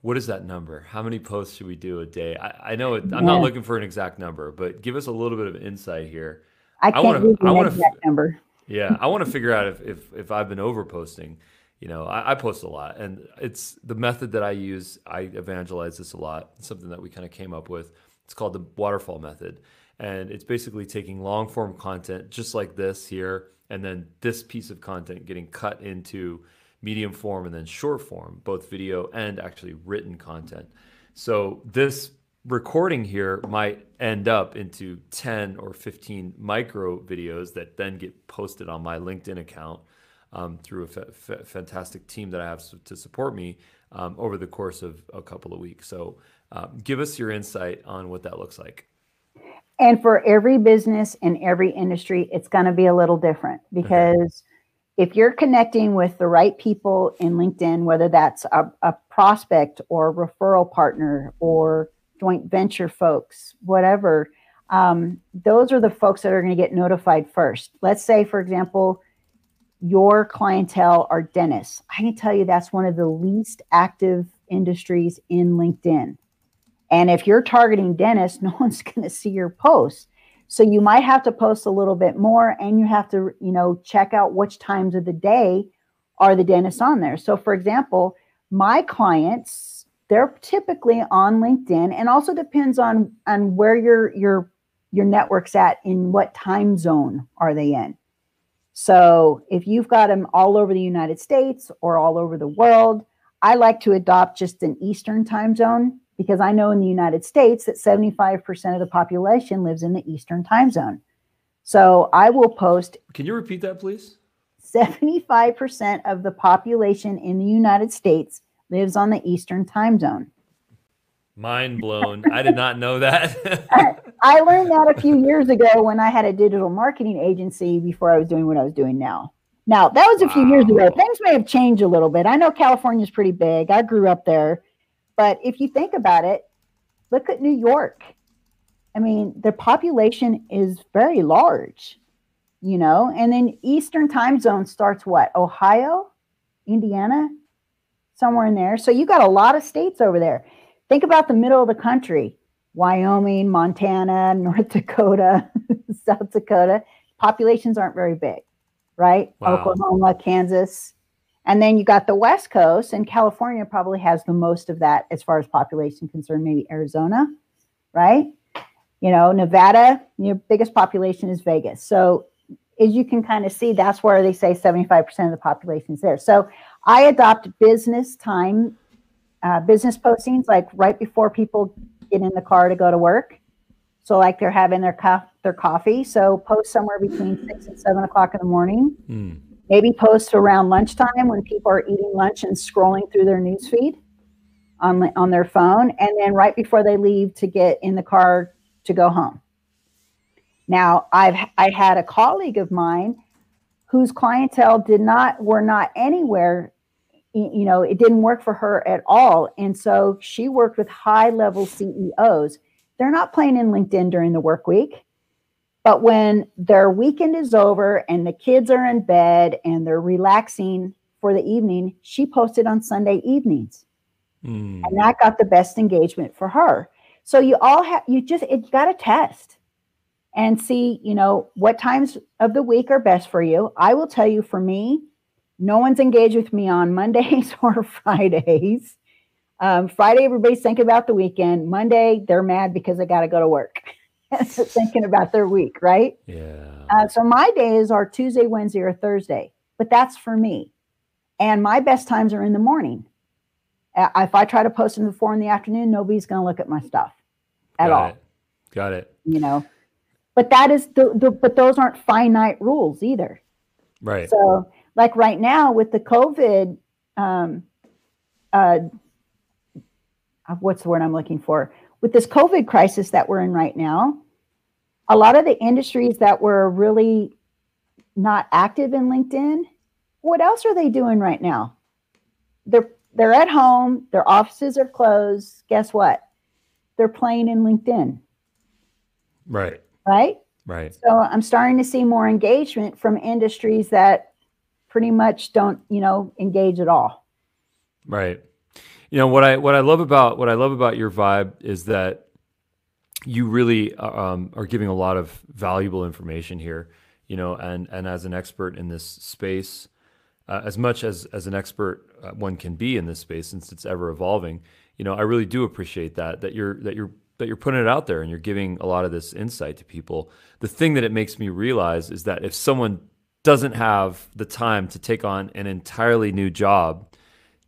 What is that number? How many posts should we do a day? I, I know it, I'm yeah. not looking for an exact number, but give us a little bit of insight here. I can't I wanna, give you an exact number. Yeah, I want to figure out if, if, if I've been over posting. You know, I, I, post a lot, and it's the method that I use. I evangelize this a lot. It's something that we kind of came up with. It's called the waterfall method and it's basically taking long form content just like this here and then this piece of content getting cut into medium form and then short form both video and actually written content so this recording here might end up into 10 or 15 micro videos that then get posted on my linkedin account um, through a f- f- fantastic team that i have to support me um, over the course of a couple of weeks. So um, give us your insight on what that looks like. And for every business in every industry, it's going to be a little different because if you're connecting with the right people in LinkedIn, whether that's a, a prospect or a referral partner or joint venture folks, whatever, um, those are the folks that are going to get notified first. Let's say, for example, your clientele are dentists. I can tell you that's one of the least active industries in LinkedIn. And if you're targeting dentists, no one's going to see your posts. So you might have to post a little bit more and you have to, you know, check out which times of the day are the dentists on there. So for example, my clients, they're typically on LinkedIn and also depends on on where your your your network's at in what time zone are they in. So if you've got them all over the United States or all over the world, I like to adopt just an Eastern time zone because I know in the United States that 75% of the population lives in the Eastern time zone. So I will post. Can you repeat that, please? 75% of the population in the United States lives on the Eastern time zone. Mind blown. I did not know that. I learned that a few years ago when I had a digital marketing agency before I was doing what I was doing now. Now, that was a wow. few years ago. Things may have changed a little bit. I know California is pretty big. I grew up there. But if you think about it, look at New York. I mean, the population is very large, you know, and then Eastern time zone starts what? Ohio, Indiana, somewhere in there. So you got a lot of states over there. Think about the middle of the country Wyoming, Montana, North Dakota, South Dakota. Populations aren't very big, right? Wow. Oklahoma, Kansas, and then you got the West Coast, and California probably has the most of that as far as population concerned, maybe Arizona, right? You know, Nevada, your biggest population is Vegas. So as you can kind of see, that's where they say 75% of the population is there. So I adopt business time, uh, business postings, like right before people get in the car to go to work. So like they're having their, co- their coffee. So post somewhere between six and seven o'clock in the morning. Mm maybe post around lunchtime when people are eating lunch and scrolling through their news feed on, on their phone and then right before they leave to get in the car to go home now i've i had a colleague of mine whose clientele did not were not anywhere you know it didn't work for her at all and so she worked with high level ceos they're not playing in linkedin during the work week but when their weekend is over and the kids are in bed and they're relaxing for the evening, she posted on Sunday evenings. Mm. And that got the best engagement for her. So you all have you just it got to test. and see, you know, what times of the week are best for you. I will tell you for me, no one's engaged with me on Mondays or Fridays. Um, Friday, everybody's thinking about the weekend. Monday, they're mad because they got to go to work, thinking about their week, right? Yeah. Uh, so my days are Tuesday, Wednesday, or Thursday, but that's for me. And my best times are in the morning. Uh, if I try to post in the four in the afternoon, nobody's going to look at my stuff at Got all. It. Got it. You know, but that is the, the but those aren't finite rules either. Right. So, like right now with the COVID, um, uh, what's the word I'm looking for? With this COVID crisis that we're in right now, a lot of the industries that were really not active in LinkedIn, what else are they doing right now? They're they're at home, their offices are closed. Guess what? They're playing in LinkedIn, Right. right? Right. So I'm starting to see more engagement from industries that pretty much don't, you know, engage at all. Right. You know what I what I love about what I love about your vibe is that you really um, are giving a lot of valuable information here. You know, and and as an expert in this space, uh, as much as as an expert uh, one can be in this space, since it's ever evolving. You know, I really do appreciate that that you're that you're that you're putting it out there and you're giving a lot of this insight to people. The thing that it makes me realize is that if someone doesn't have the time to take on an entirely new job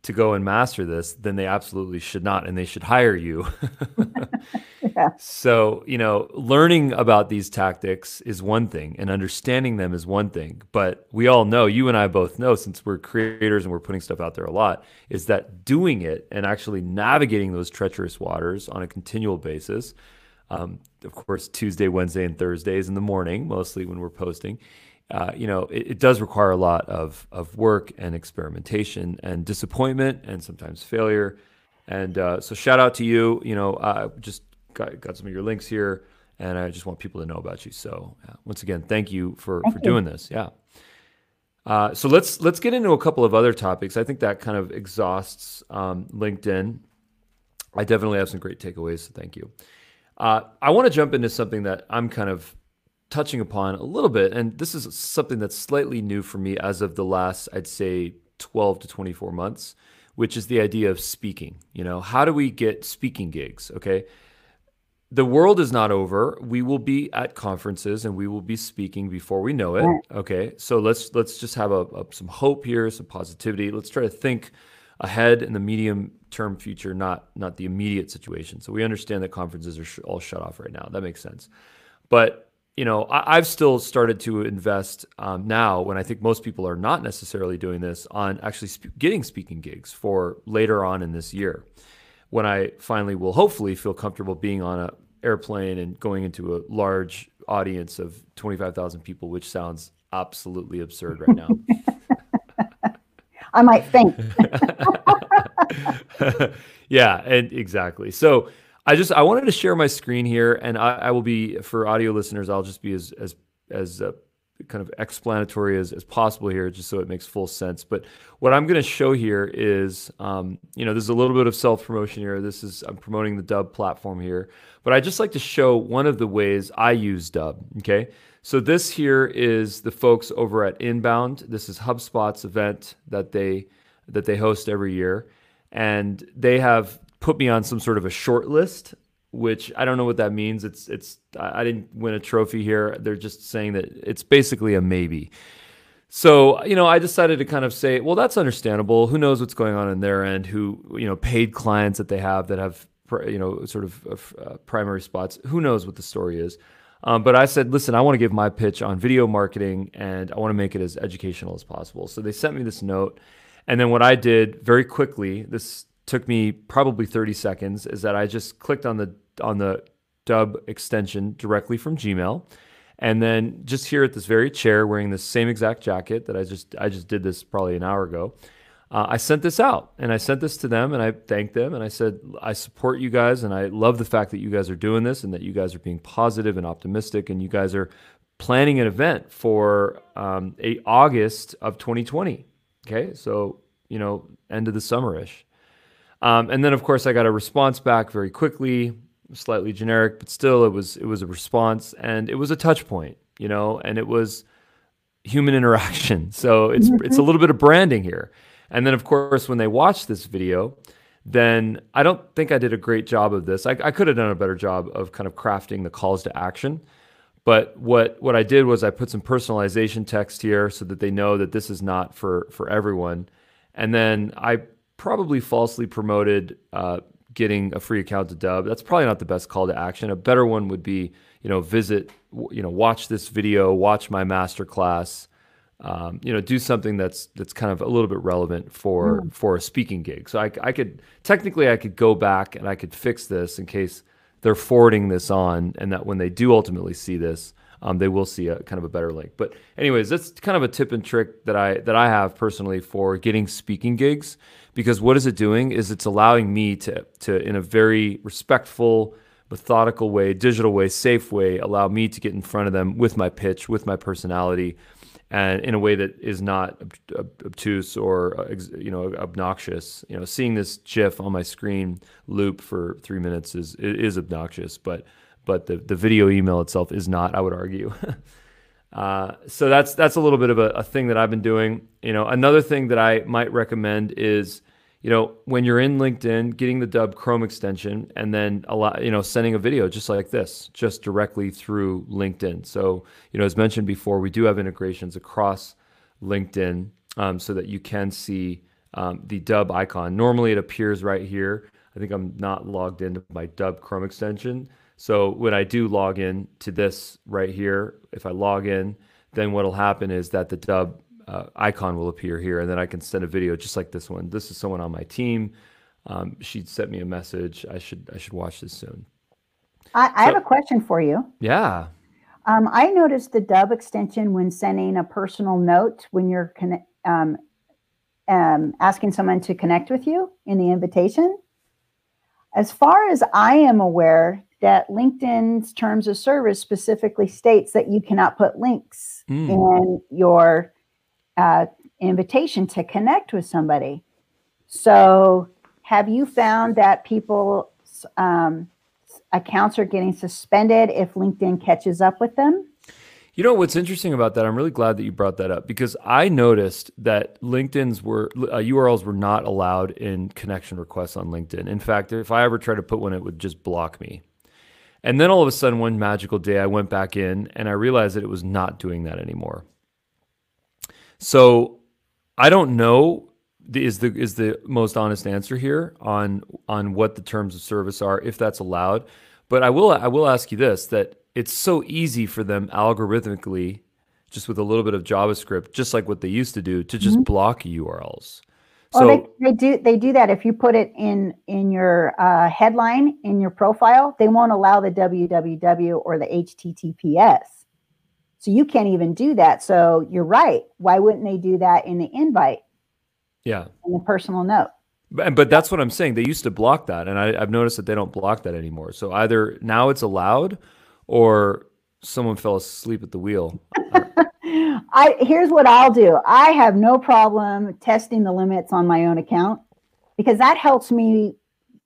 to go and master this, then they absolutely should not, and they should hire you. Yeah. So, you know, learning about these tactics is one thing, and understanding them is one thing. But we all know, you and I both know, since we're creators and we're putting stuff out there a lot, is that doing it and actually navigating those treacherous waters on a continual basis. Um, of course, Tuesday, Wednesday, and Thursdays in the morning, mostly when we're posting uh, you know, it, it, does require a lot of, of work and experimentation and disappointment and sometimes failure. And uh, so, shout out to you. You know, I just got, got some of your links here, and I just want people to know about you. So, uh, once again, thank you for, thank for you. doing this. Yeah. Uh, so let's let's get into a couple of other topics. I think that kind of exhausts um, LinkedIn. I definitely have some great takeaways. So thank you. Uh, I want to jump into something that I'm kind of touching upon a little bit, and this is something that's slightly new for me as of the last, I'd say, 12 to 24 months, which is the idea of speaking. You know, how do we get speaking gigs? Okay. The world is not over. We will be at conferences and we will be speaking before we know it. Okay. So let's let's just have a, a, some hope here, some positivity. Let's try to think ahead in the medium term future, not not the immediate situation. So we understand that conferences are sh- all shut off right now. That makes sense. But you know, I, have still started to invest um, now when I think most people are not necessarily doing this on actually sp- getting speaking gigs for later on in this year when I finally will hopefully feel comfortable being on an airplane and going into a large audience of 25,000 people, which sounds absolutely absurd right now. I might think. yeah, and exactly. So I just I wanted to share my screen here, and I, I will be for audio listeners. I'll just be as as as uh, kind of explanatory as, as possible here, just so it makes full sense. But what I'm going to show here is, um, you know, there's a little bit of self promotion here. This is I'm promoting the Dubb platform here, but I just like to show one of the ways I use Dubb. Okay, so this here is the folks over at Inbound. This is HubSpot's event that they that they host every year, and they have put me on some sort of a short list which I don't know what that means. It's it's I didn't win a trophy here. They're just saying that it's basically a maybe. So, you know, I decided to kind of say, well, that's understandable. Who knows what's going on in their end? Who, you know, paid clients that they have that have, you know, sort of uh, primary spots. Who knows what the story is? Um, but I said, listen, I want to give my pitch on video marketing and I want to make it as educational as possible. So they sent me this note. And then what I did very quickly, this took me probably 30 seconds is that I just clicked on the on the Dubb extension directly from Gmail and then just here at this very chair wearing the same exact jacket that I just I just did this probably an hour ago. Uh, I sent this out and I sent this to them and I thanked them and I said I support you guys and I love the fact that you guys are doing this and that you guys are being positive and optimistic and you guys are planning an event for um, a August of 2020. Okay, so you know end of the summerish. Um, and then, of course, I got a response back very quickly. slightly generic, but still it was it was a response and it was a touch point, you know, and it was human interaction. So it's mm-hmm. it's a little bit of branding here. And then of course when they watch this video, then I don't think I did a great job of this. I, I could have done a better job of kind of crafting the calls to action. But what what I did was I put some personalization text here so that they know that this is not for for everyone. And then I probably falsely promoted uh, getting a free account to Dubb. That's probably not the best call to action. A better one would be, you know, visit, you know, watch this video, watch my masterclass, um, you know, do something that's that's kind of a little bit relevant for mm. for a speaking gig. So I, I could technically I could go back and I could fix this in case they're forwarding this on, and that when they do ultimately see this, um, they will see a kind of a better link. But anyways, that's kind of a tip and trick that I that I have personally for getting speaking gigs because what is it doing is it's allowing me to to in a very respectful, methodical way, digital way, safe way, allow me to get in front of them with my pitch, with my personality, and in a way that is not obtuse or uh, you know obnoxious. You know, seeing this GIF on my screen loop for three minutes is is obnoxious, but but the, the video email itself is not, I would argue. uh, so that's that's a little bit of a, a, thing that I've been doing. You know, another thing that I might recommend is, you know, when you're in LinkedIn, getting the Dubb Chrome extension and then a lot, you know, sending a video just like this, just directly through LinkedIn. So, you know, as mentioned before, we do have integrations across LinkedIn um, so that you can see um, the Dubb icon. Normally, it appears right here. I think I'm not logged into my Dubb Chrome extension. So when I do log in to this right here, if I log in, then what'll happen is that the dubb uh, icon will appear here, and then I can send a video just like this one. This is someone on my team. Um, she sent me a message. I should I should watch this soon. I, I so, have a question for you. Yeah. Um, I noticed the dubb extension when sending a personal note when you're um, um, asking someone to connect with you in the invitation. As far as I am aware, that LinkedIn's terms of service specifically states that you cannot put links mm. in your uh, invitation to connect with somebody. So, have you found that people's um, accounts are getting suspended if LinkedIn catches up with them? You know what's interesting about that? I'm really glad that you brought that up because I noticed that LinkedIn's were uh, URLs were not allowed in connection requests on LinkedIn. In fact, if I ever tried to put one, it would just block me. And then all of a sudden, one magical day, I went back in and I realized that it was not doing that anymore. So I don't know is the is the most honest answer here on on what the terms of service are if that's allowed. But I will I will ask you this that it's so easy for them algorithmically just with a little bit of JavaScript, just like what they used to do, to just mm-hmm. block URLs. So well, they, they, do they do that if you put it in in your uh, headline in your profile, they won't allow the www or the HTTPS. So you can't even do that. So you're right. Why wouldn't they do that in the invite? Yeah. In the personal note. But, but that's what I'm saying. They used to block that, and I, I've noticed that they don't block that anymore. So either now it's allowed, or someone fell asleep at the wheel. I here's what I'll do. I have no problem testing the limits on my own account because that helps me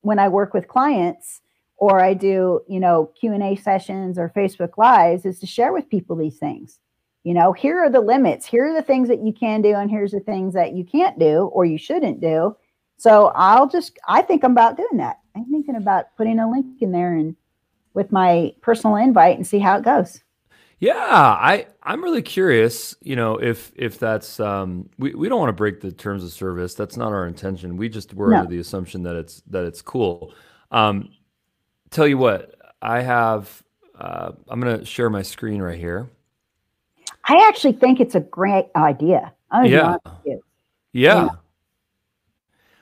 when I work with clients or I do, you know, Q&A sessions or Facebook lives is to share with people these things. You know, here are the limits. Here are the things that you can do and here's the things that you can't do or you shouldn't do. So I'll just I think I'm about doing that. I'm thinking about putting a link in there and with my personal invite and see how it goes. Yeah, I I'm really curious. You know, if if that's um, we we don't want to break the terms of service. That's not our intention. We just were no. under the assumption that it's that it's cool. Um, tell you what, I have. Uh, I'm gonna share my screen right here. I actually think it's a great idea. yeah. yeah. yeah.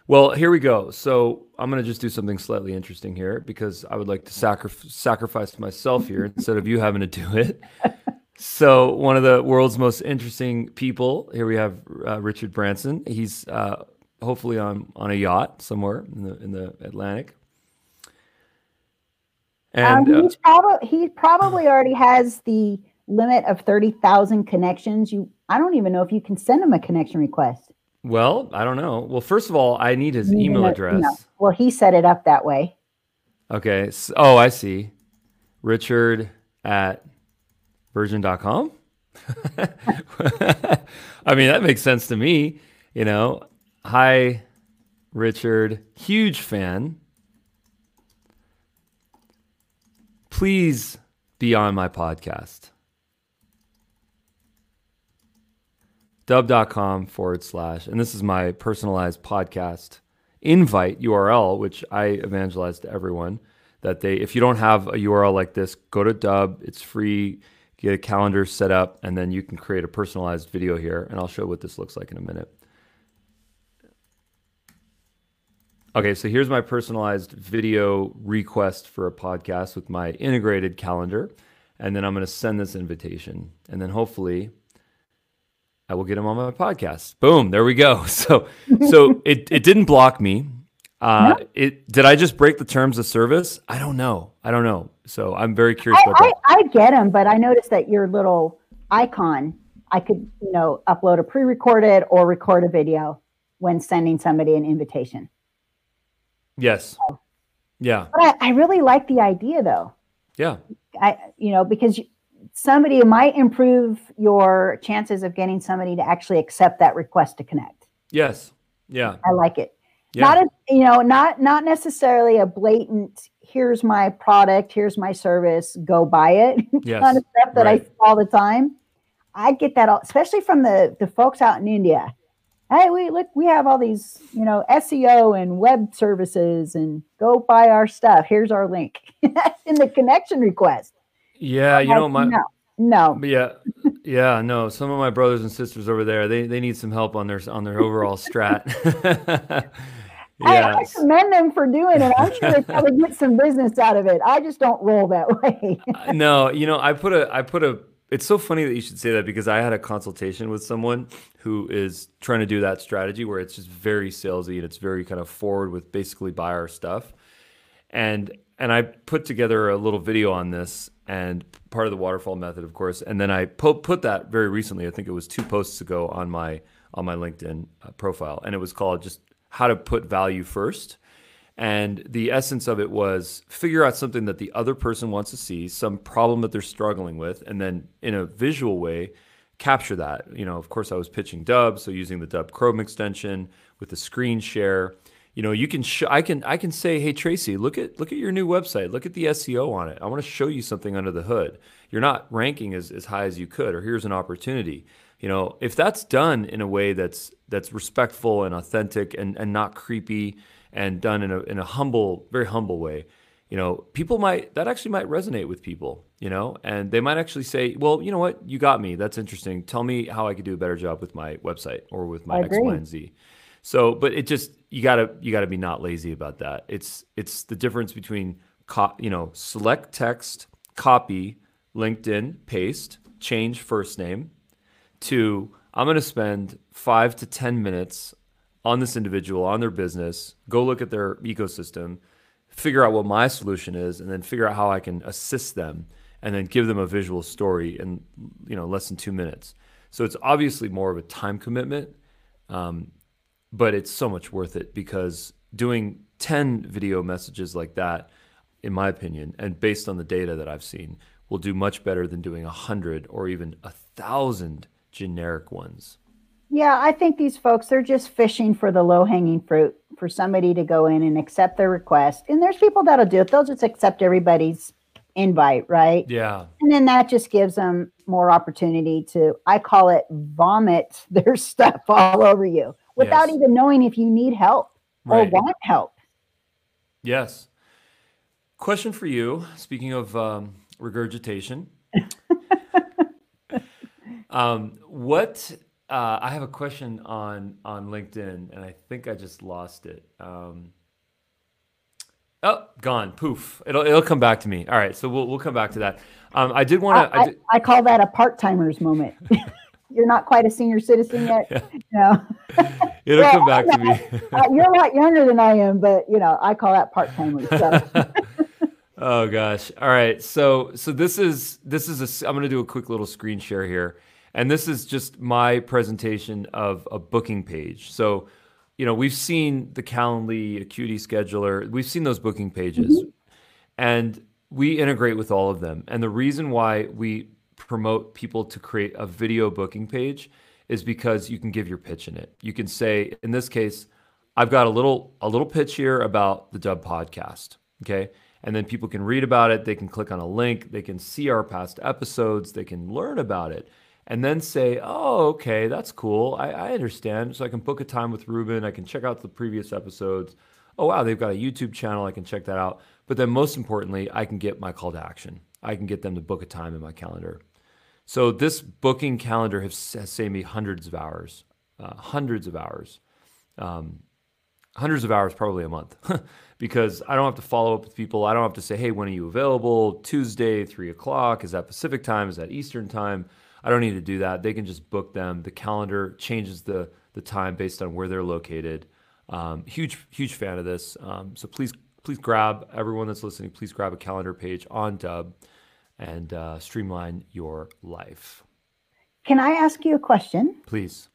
Well, here we go. So I'm going to just do something slightly interesting here because I would like to sacri- sacrifice myself here instead of you having to do it. So one of the world's most interesting people here we have uh, Richard Branson. He's uh, hopefully on on a yacht somewhere in the in the Atlantic. And um, he's uh, probably he probably already has the limit of thirty thousand connections. You, I don't even know if you can send him a connection request. Well, I don't know. Well, first of all, I need his email address. Well, he set it up that way. Okay. So, oh, I see. Richard at virgin.com. I mean, that makes sense to me. You know, hi, Richard, huge fan. Please be on my podcast. Dubb.com forward slash, and this is my personalized podcast invite URL, which I evangelize to everyone that they, if you don't have a URL like this, go to dubb. It's free. Get a calendar set up, and then you can create a personalized video here. And I'll show what this looks like in a minute. Okay, so here's my personalized video request for a podcast with my integrated calendar. And then I'm going to send this invitation. And then hopefully I will get him on my podcast. Boom, there we go. So so it, it didn't block me. Uh, no. it did I just break the terms of service? I don't know. I don't know. So I'm very curious I, about that. I, I get them, but I noticed that your little icon, I could, you know, upload a pre-recorded or record a video when sending somebody an invitation. Yes. So, yeah. But I, I really like the idea though. Yeah. I, you know, because somebody might improve your chances of getting somebody to actually accept that request to connect. Yes. Yeah. I like it. Yeah. Not a, you know, not not necessarily a blatant here's my product, here's my service, go buy it yes. kind of stuff that right. I see all the time. I get that all, especially from the the folks out in India. Hey, we look, we have all these, you know, SEO and web services and go buy our stuff. Here's our link in the connection request. Yeah, you know my no, no. Yeah, yeah, no. Some of my brothers and sisters over there, they they need some help on their on their overall strat. I, I, commend them for doing it. I'm sure they probably get some business out of it. I just don't roll that way. no, you know, I put a I put a it's so funny that you should say that because I had a consultation with someone who is trying to do that strategy where it's just very salesy and it's very kind of forward with basically buy our stuff. And and I put together a little video on this and part of the waterfall method, of course. And then I po- put that very recently. I think it was two posts ago on my on my LinkedIn uh, profile, and it was called just how to put value first. And the essence of it was figure out something that the other person wants to see, some problem that they're struggling with, and then in a visual way, capture that. You know, of course, I was pitching Dubb, so using the Dubb Chrome extension with the screen share you know you can sh- i can i can say hey tracy look at look at your new website. Look at the seo on it. I want to show you something under the hood. You're not ranking as, as high as you could or here's an opportunity. You know if that's done in a way that's that's respectful and authentic and, and not creepy and done in a, in a humble very humble way you know people might that actually might resonate with people you know? And they might actually say well you know what? You got me. That's interesting. Tell me how i could do a better job with my website or with my x y and z. So, but it just you gotta you gotta be not lazy about that. It's it's the difference between co- you know select text, copy, LinkedIn, paste, change first name, to I'm gonna spend five to ten minutes on this individual, on their business, go look at their ecosystem, figure out what my solution is, and then figure out how I can assist them, and then give them a visual story in you know less than two minutes. So it's obviously more of a time commitment. Um, but it's so much worth it because doing 10 video messages like that in my opinion and based on the data that i've seen will do much better than doing 100 or even a thousand generic ones. Yeah i think these folks they're just fishing for the low hanging fruit for somebody to go in and accept their request. And there's people that'll do it. They'll just accept everybody's invite right? Yeah. And then that just gives them more opportunity to i call it vomit their stuff all over you without yes. even knowing if you need help right. or want help. Yes. Question for you. Speaking of um, regurgitation, um, what uh, I have a question on on LinkedIn, and I think I just lost it. Um, oh, gone. Poof. It'll it'll come back to me. All right, so we'll we'll come back to that. Um, I did want to. I, I, I, call that a part timers moment. you're not quite a senior citizen yet. Yeah. No. It'll well, come back to me. uh, you're a lot younger than I am, but you know, I call that part timer. So. oh gosh. All right. So so this is this is a I'm going to do a quick little screen share here. And this is just my presentation of a booking page. So, you know, we've seen the Calendly, Acuity Scheduler, we've seen those booking pages. Mm-hmm. and we integrate with all of them. And the reason why we promote people to create a video booking page is because you can give your pitch in it. You can say, in this case, I've got a little a little pitch here about the Dubb podcast. Okay. And then people can read about it. They can click on a link. They can see our past episodes. They can learn about it and then say, oh, okay, that's cool. I, I understand. So I can book a time with Ruben. I can check out the previous episodes. Oh, wow, they've got a YouTube channel. I can check that out. But then most importantly, I can get my call to action. I can get them to book a time in my calendar. So this booking calendar has, has saved me hundreds of hours, uh, hundreds of hours. Um, hundreds of hours probably a month because I don't have to follow up with people. I don't have to say, hey, when are you available? Tuesday, three o'clock. Is that Pacific time? Is that Eastern time? I don't need to do that. They can just book them. The calendar changes the the time based on where they're located. Um, huge, huge fan of this. Um, so please, please grab everyone that's listening. Please grab a calendar page on Dubb and uh, streamline your life. Can I ask you a question? Please.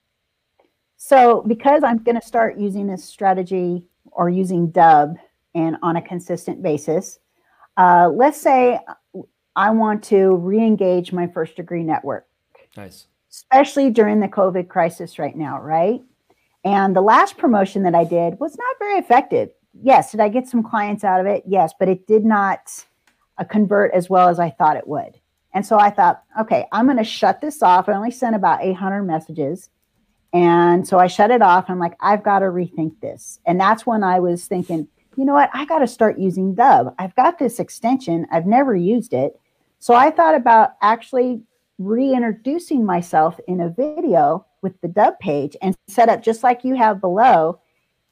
So, because I'm going to start using this strategy or using Dubb and on a consistent basis, uh, let's say I want to re engage my first degree network. Nice. Especially during the COVID crisis right now, right? And the last promotion that I did was not very effective. Yes, did I get some clients out of it? Yes, but it did not uh, convert as well as I thought it would. And so I thought, okay, I'm going to shut this off. I only sent about 800 messages. And so I shut it off. I'm like, I've got to rethink this. And that's when I was thinking, you know what? I got to start using Dubb. I've got this extension, I've never used it. So I thought about actually reintroducing myself in a video with the Dubb page and set up just like you have below,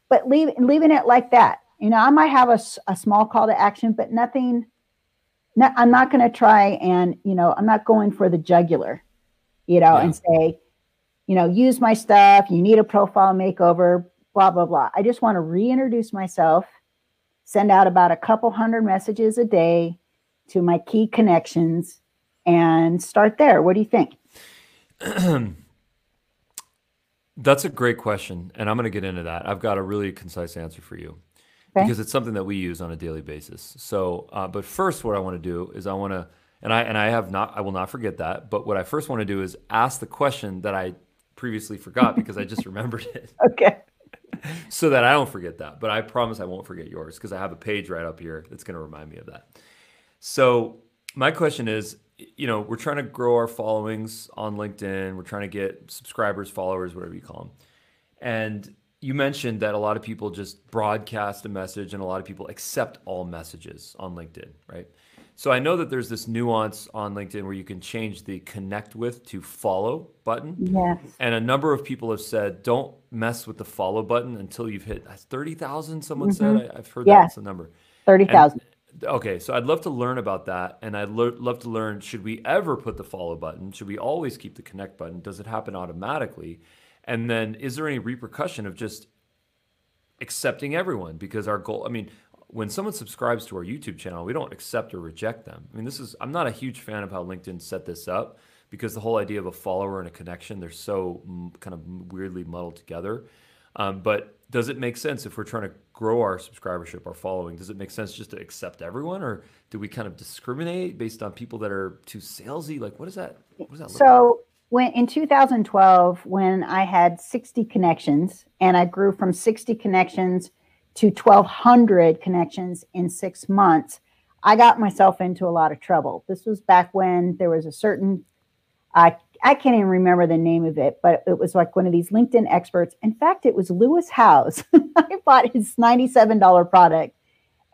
but leave, leaving it like that. You know, I might have a, a small call to action, but nothing. No, I'm not going to try and, you know, I'm not going for the jugular, you know, yeah. and say, you know, use my stuff. You need a profile makeover, blah, blah, blah. I just want to reintroduce myself, send out about a couple hundred messages a day to my key connections and start there. What do you think? That's a great question. And I'm going to get into that. I've got a really concise answer for you okay. because it's something that we use on a daily basis. So, uh, but first, what I want to do is I want to, and I, and I have not, I will not forget that. But what I first want to do is ask the question that I previously forgot because I just remembered it. Okay. so that I don't forget that. But I promise I won't forget yours because I have a page right up here that's going to remind me of that. So, my question is you know, we're trying to grow our followings on LinkedIn. We're trying to get subscribers, followers, whatever you call them. And you mentioned that a lot of people just broadcast a message and a lot of people accept all messages on LinkedIn, right? So I know that there's this nuance on LinkedIn where you can change the connect with to follow button. Yes. And a number of people have said, don't mess with the follow button until you've hit 30,000, someone mm-hmm. said. I, have heard yeah. that's the number. 30,000. Okay, so I'd love to learn about that, and I'd lo- love to learn: should we ever put the follow button? Should we always keep the connect button? Does it happen automatically? And then, is there any repercussion of just accepting everyone? Because our goal, I mean, when someone subscribes to our YouTube channel, we don't accept or reject them. I mean, this is I'm not a huge fan of how LinkedIn set this up because the whole idea of a follower and a connection they're so kind of weirdly muddled together. Um, but does it make sense if we're trying to grow our subscribership, our following? Does it make sense just to accept everyone, or do we kind of discriminate based on people that are too salesy? Like, what is that? What does that so like? When in 2012, when I had 60 connections, and I grew from 60 connections to 1,200 connections in six months, I got myself into a lot of trouble. This was back when there was a certain uh, I can't even remember the name of it, but it was like one of these LinkedIn experts. In fact, it was Lewis Howes. I bought his $97 product.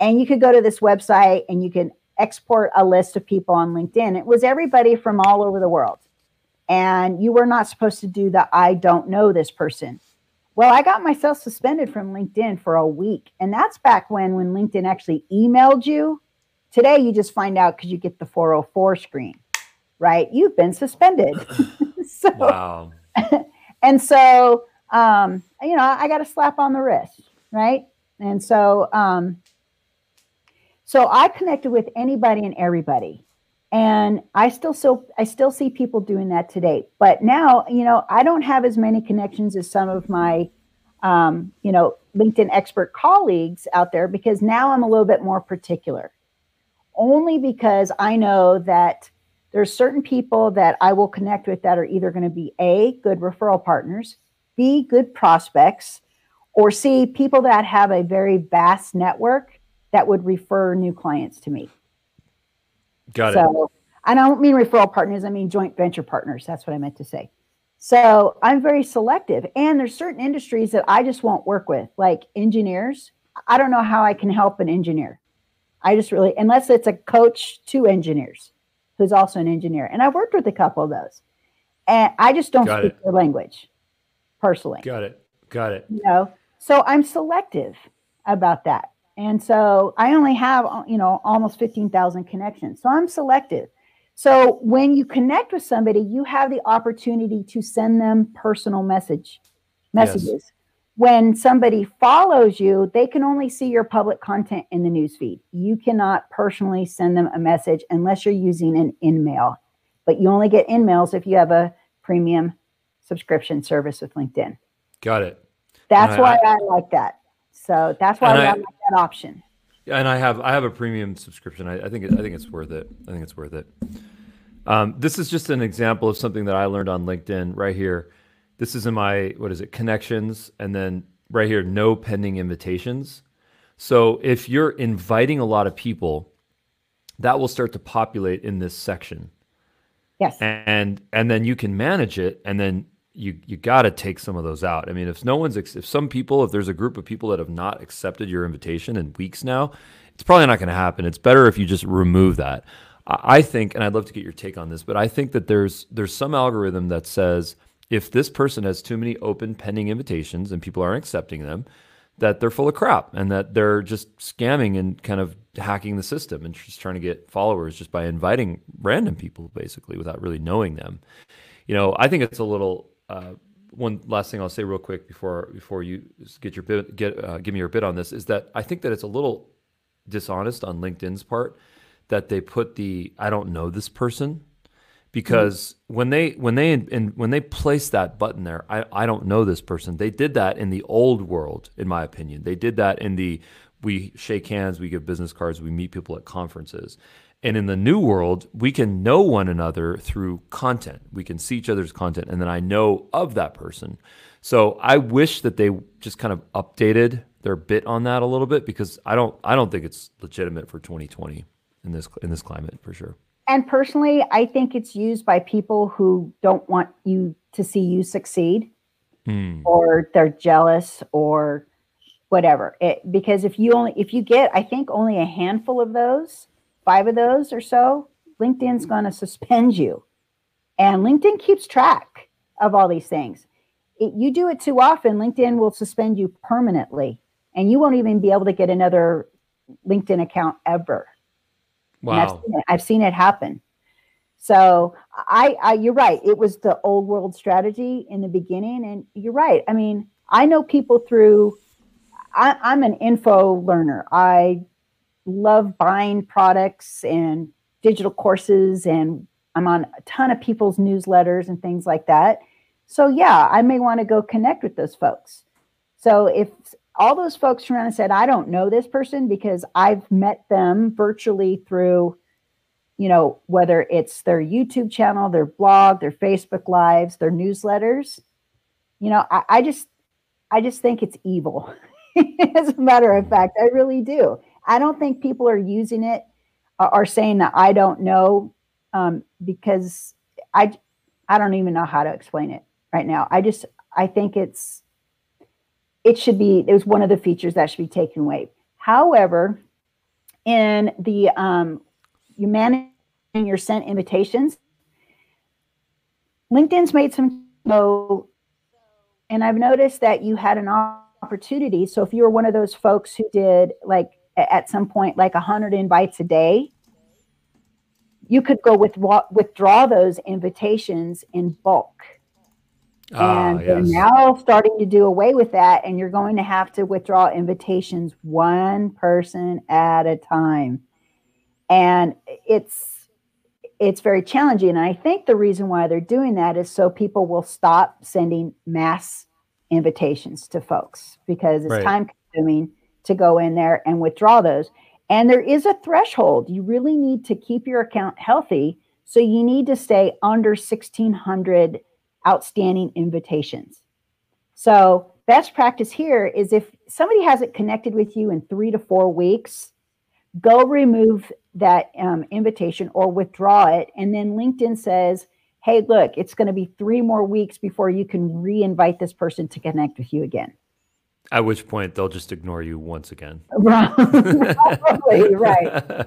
And you could go to this website and you can export a list of people on LinkedIn. It was everybody from all over the world. And you were not supposed to do the I don't know this person. Well, I got myself suspended from LinkedIn for a week. And that's back when when LinkedIn actually emailed you. Today you just find out because you get the 404 screen right? You've been suspended. so, wow. and so, um, you know, I got a slap on the wrist, right? And so, um, so I connected with anybody and everybody. And I still so I still see people doing that today. But now, you know, I don't have as many connections as some of my um, you know, LinkedIn expert colleagues out there because now I'm a little bit more particular. only because I know that there's certain people that I will connect with that are either going to be A, good referral partners, B, good prospects, or C, people that have a very vast network that would refer new clients to me. Got so, it. I don't mean referral partners, I mean joint venture partners. That's what I meant to say. So I'm very selective. And there's certain industries that I just won't work with, like engineers. I don't know how I can help an engineer. I just really, unless it's a coach to engineers who's also an engineer. And I've worked with a couple of those. And I just don't Got speak it. their language personally. Got it. Got it. You know, so I'm selective about that. And so I only have, uh, you know, almost 15,000 connections. So I'm selective. So when you connect with somebody, you have the opportunity to send them personal message messages. Yes. When somebody follows you, they can only see your public content in the newsfeed. You cannot personally send them a message unless you're using an InMail. But you only get InMails if you have a premium subscription service with LinkedIn. Got it. That's why I, I, like that. So that's why I, I like that option and I have I have a premium subscription. I, I think it, I think it's worth it. I think it's worth it. Um, this is just an example of something that I learned on LinkedIn right here. This is in my what is it connections, and then right here no pending invitations. So if you're inviting a lot of people, that will start to populate in this section. Yes. And and then you can manage it, and then you you got to take some of those out. I mean, if no one's if some people if there's a group of people that have not accepted your invitation in weeks now, it's probably not going to happen. It's better if you just remove that. I think, and I'd love to get your take on this, but I think that there's there's some algorithm that says if this person has too many open pending invitations and people aren't accepting them, that they're full of crap and that they're just scamming and kind of hacking the system and just trying to get followers just by inviting random people basically without really knowing them. You know, I think it's a little uh, one last thing I'll say real quick before before you get your bit, get uh, give me your bit on this is that I think that it's a little dishonest on LinkedIn's part that they put the I don't know this person because mm-hmm. when they when they in, when they place that button there I, I don't know this person they did that in the old world in my opinion they did that in the we shake hands we give business cards we meet people at conferences and in the new world, we can know one another through content. We can see each other's content, and then I know of that person. So I wish that they just kind of updated their bit on that a little bit because I don't I don't think it's legitimate for 2020 in this in this climate for sure. And personally, I think it's used by people who don't want you to see you succeed, hmm. or they're jealous, or whatever. It, because if you only if you get, I think only a handful of those five of those or so, LinkedIn's mm-hmm. going to suspend you. And LinkedIn keeps track of all these things. It, you do it too often, LinkedIn will suspend you permanently, and you won't even be able to get another LinkedIn account ever. Wow. I've seen, it, I've seen, it, happen. So I, I, you're right. It was the old world strategy in the beginning, and you're right. I mean, I know people through. I, I'm an info learner. I love buying products and digital courses and I'm on a ton of people's newsletters and things like that. So yeah, I may want to go connect with those folks. So if all those folks around and said, I don't know this person because I've met them virtually through, you know, whether it's their YouTube channel, their blog, their Facebook lives, their newsletters, you know, I, I just I just think it's evil. As a matter of fact, I really do. I don't think people are using it uh, or saying that I don't know um, because I I don't even know how to explain it right now. I just I think it's it should be it was one of the features that should be taken away. However, in the um, you managing your sent invitations, LinkedIn's made some so, and I've noticed that you had an opportunity. So if you were one of those folks who did like at some point like 100 invites a day you could go with withdraw those invitations in bulk ah, and yes. now starting to do away with that and you're going to have to withdraw invitations one person at a time and it's it's very challenging and i think the reason why they're doing that is so people will stop sending mass invitations to folks because it's right. time consuming to go in there and withdraw those. And there is a threshold. You really need to keep your account healthy. So you need to stay under 1,600 outstanding invitations. So, best practice here is if somebody hasn't connected with you in three to four weeks, go remove that um, invitation or withdraw it. And then LinkedIn says, hey, look, it's going to be three more weeks before you can re invite this person to connect with you again. At which point they'll just ignore you once again. Probably, right.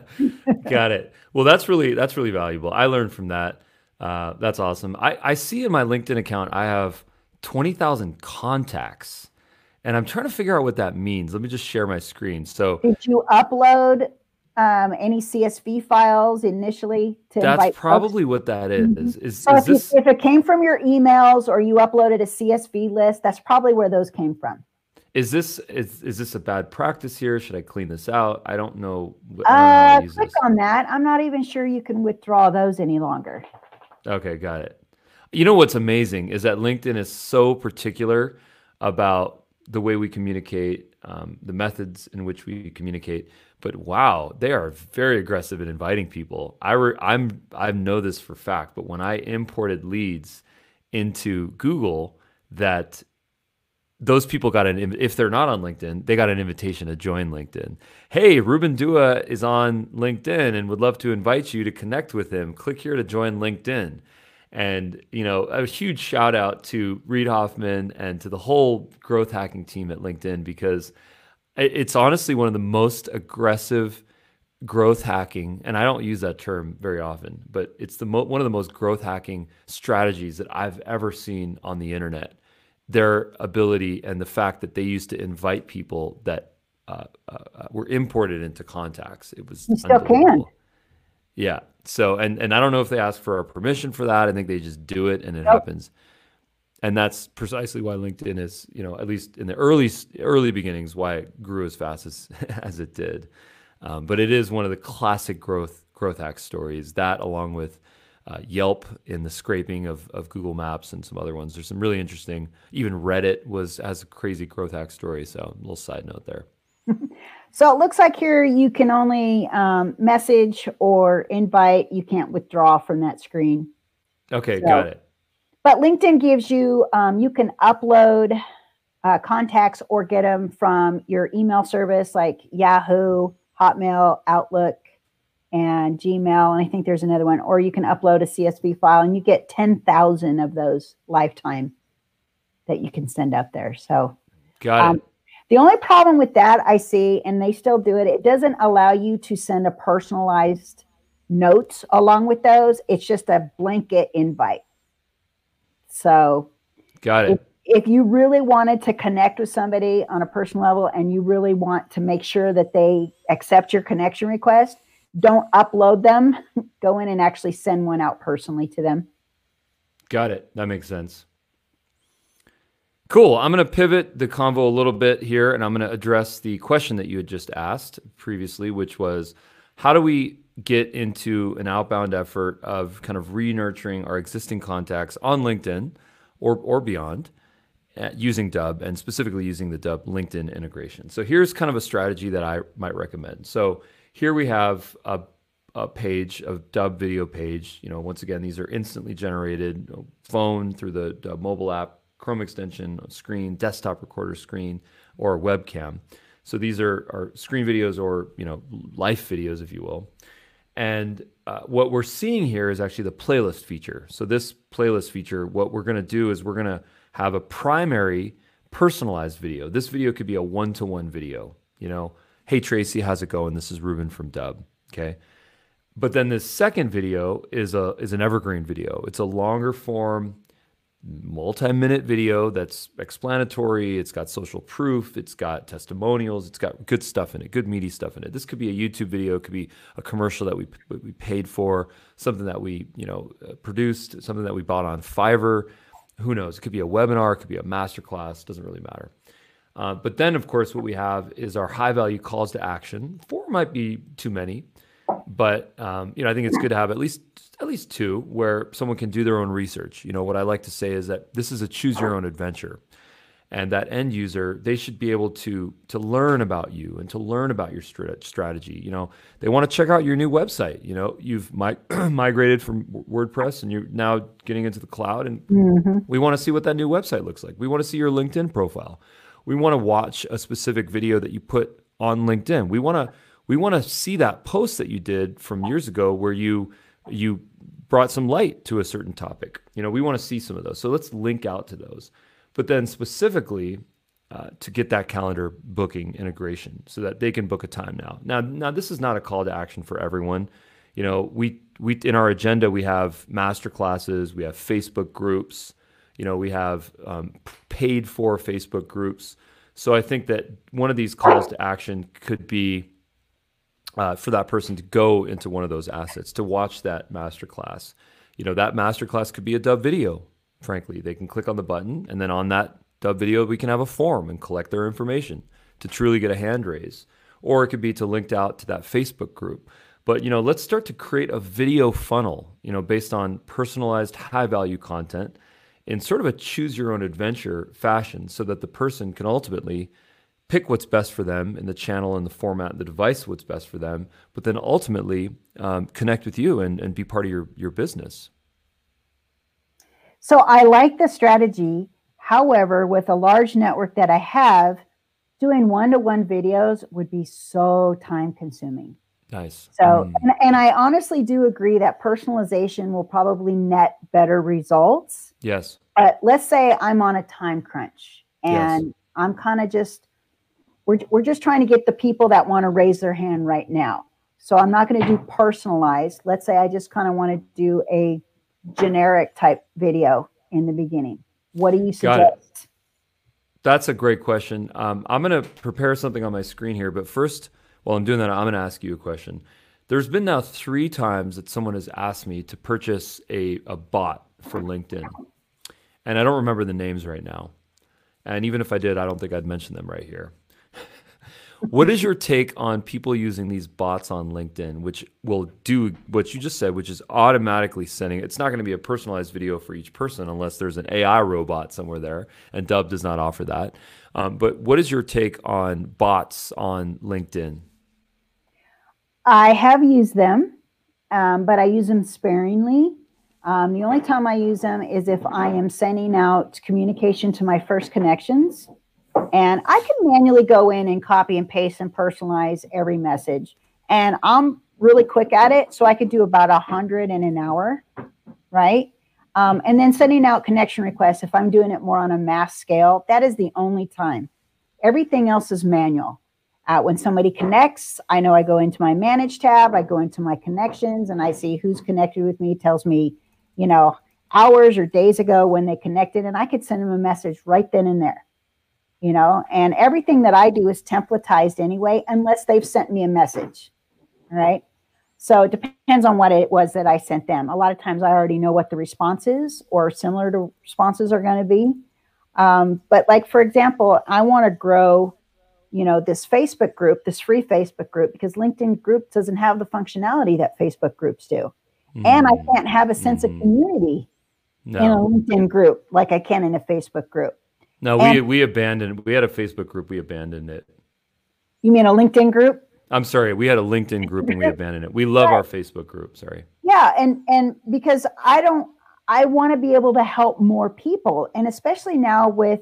Got it. Well, that's really that's really valuable. I learned from that. Uh, that's awesome. I, I see in my LinkedIn account I have twenty thousand contacts, and I'm trying to figure out what that means. Let me just share my screen. So, did you upload um, any CSV files initially to That's probably folks? what that is. Mm-hmm. Is, so is if, this... you, if it came from your emails or you uploaded a CSV list, that's probably where those came from. Is this is is this a bad practice here? Should I clean this out? I don't know. I don't know uh, click this. on that. I'm not even sure you can withdraw those any longer. Okay, got it. You know what's amazing is that LinkedIn is so particular about the way we communicate, um, the methods in which we communicate but wow, they are very aggressive in inviting people. I re- I'm I know this for fact, but when I imported leads into Google, that those people got an if they're not on LinkedIn, they got an invitation to join LinkedIn. Hey, Ruben Dua is on LinkedIn and would love to invite you to connect with him. Click here to join LinkedIn. And you know, a huge shout out to Reid Hoffman and to the whole growth hacking team at LinkedIn because it's honestly one of the most aggressive growth hacking, and I don't use that term very often, but it's the mo- one of the most growth hacking strategies that I've ever seen on the internet. Their ability and the fact that they used to invite people that uh, uh, were imported into contacts. It was you still can. Yeah. So and and I don't know if they ask for our permission for that. I think they just do it and it nope. happens and that's precisely why LinkedIn is, you know, at least in the early early beginnings, why it grew as fast as as it did. Um, but it is one of the classic growth growth hack stories. That, along with uh, Yelp in the scraping of, of Google Maps and some other ones. There's some really interesting. Even Reddit was has a crazy growth hack story. So a little side note there. so it looks like here you can only um, message or invite. You can't withdraw from that screen. Okay, so, got it. But LinkedIn gives you, um, you can upload uh, contacts or get them from your email service like Yahoo, Hotmail, Outlook, and Gmail. And I think there's another one. Or you can upload a CSV file and you get 10,000 of those lifetime that you can send up there. So, got um, it. The only problem with that I see, and they still do it, it doesn't allow you to send a personalized notes along with those. It's just a blanket invite. So, got it. If, if you really wanted to connect with somebody on a personal level and you really want to make sure that they accept your connection request, don't upload them. Go in and actually send one out personally to them. Got it. That makes sense. Cool. I'm going to pivot the convo a little bit here and I'm going to address the question that you had just asked previously, which was how do we get into an outbound effort of kind of re-nurturing our existing contacts on LinkedIn or, or beyond uh, using Dubb and specifically using the Dubb LinkedIn integration. So here's kind of a strategy that I might recommend. So here we have a, a page of Dubb video page. You know, once again, these are instantly generated you know, phone through the Dubb mobile app, Chrome extension, screen, desktop recorder screen, or webcam. So these are, are screen videos or you know life videos, if you will. And uh, what we're seeing here is actually the playlist feature. So this playlist feature, what we're going to do is we're going to have a primary personalized video. This video could be a one-to-one video. You know, hey Tracy, how's it going? This is Ruben from Dubb. Okay. But then this second video is a is an evergreen video. It's a longer form multi-minute video that's explanatory. It's got social proof. It's got testimonials. It's got good stuff in it good meaty stuff in it. This could be a youtube video. It could be a commercial that we we paid for something that we you know uh, produced something that we bought on fiverr. Who knows? It could be a webinar. It could be a master class doesn't really matter uh, but then of course what we have is our high value calls to action four might be too many but um, you know, I think it's good to have at least at least two where someone can do their own research. You know, what I like to say is that this is a choose your own adventure. and that end user they should be able to to learn about you and to learn about your strategy you know they want to check out your new website you know you've mi- migrated from wordpress and you're now getting into the cloud and mm-hmm. we want to see what that new website looks like we want to see your linkedin profile we want to watch a specific video that you put on linkedin we want to we want to see that post that you did from years ago where you you brought some light to a certain topic you know we want to see some of those so let's link out to those but then specifically uh, to get that calendar booking integration so that they can book a time now. Now, now this is not a call to action for everyone. You know, we we in our agenda we have master classes, we have Facebook groups, you know, we have um, paid for Facebook groups. So I think that one of these calls to action could be uh, for that person to go into one of those assets to watch that master class. You know, that master class could be a dubb video frankly. They can click on the button, and then on that dubb video, we can have a form and collect their information to truly get a hand raise. Or it could be to linked out to that Facebook group. But you know, let's start to create a video funnel, you know, based on personalized high value content in sort of a choose your own adventure fashion so that the person can ultimately pick what's best for them in the channel and the format and the device what's best for them but then ultimately um, connect with you and, and be part of your, your business so I like the strategy. However, with a large network that I have, doing one to one videos would be so time consuming. Nice. So, mm. and, and, I honestly do agree that personalization will probably net better results. Yes. But let's say I'm on a time crunch and yes. I'm kind of just, we're, we're just trying to get the people that want to raise their hand right now. So I'm not going to do personalized. Let's say I just kind of want to do a generic type video in the beginning? What do you suggest? That's a great question. Um, I'm going to prepare something on my screen here, but first, while I'm doing that, I'm going to ask you a question. There's been now three times that someone has asked me to purchase a, a bot for LinkedIn, and I don't remember the names right now. And even if I did, I don't think I'd mention them right here what is your take on people using these bots on LinkedIn, which will do what you just said, which is automatically sending? It's not going to be a personalized video for each person unless there's an AI robot somewhere there, and Dubb does not offer that. Um, but what is your take on bots on LinkedIn? I have used them, um, but I use them sparingly. Um, the only time I use them is if I am sending out communication to my first connections and I can manually go in and copy and paste and personalize every message. And I'm really quick at it. So I could do about a hundred in an hour, right? Um, and then sending out connection requests if I'm doing it more on a mass scale, that is the only time. Everything else is manual. Uh, when somebody connects, I know I go into my manage tab, I go into my connections, and I see who's connected with me, tells me, you know, hours or days ago when they connected, and I could send them a message right then and there you know, and everything that I do is templatized anyway, unless they've sent me a message, right? So it depends on what it was that I sent them. A lot of times I already know what the response is or similar to responses are going to be. Um, but like, for example, I want to grow, you know, this Facebook group, this free Facebook group, because LinkedIn group doesn't have the functionality that Facebook groups do. Mm-hmm. And I can't have a sense mm-hmm. of community no. in a LinkedIn group like I can in a Facebook group. No, and, we we abandoned. We had a Facebook group. We abandoned it. You mean a LinkedIn group? I'm sorry. We had a LinkedIn group and we abandoned it. We love our Facebook group. Sorry. Yeah, and and because I don't, I want to be able to help more people, and especially now with,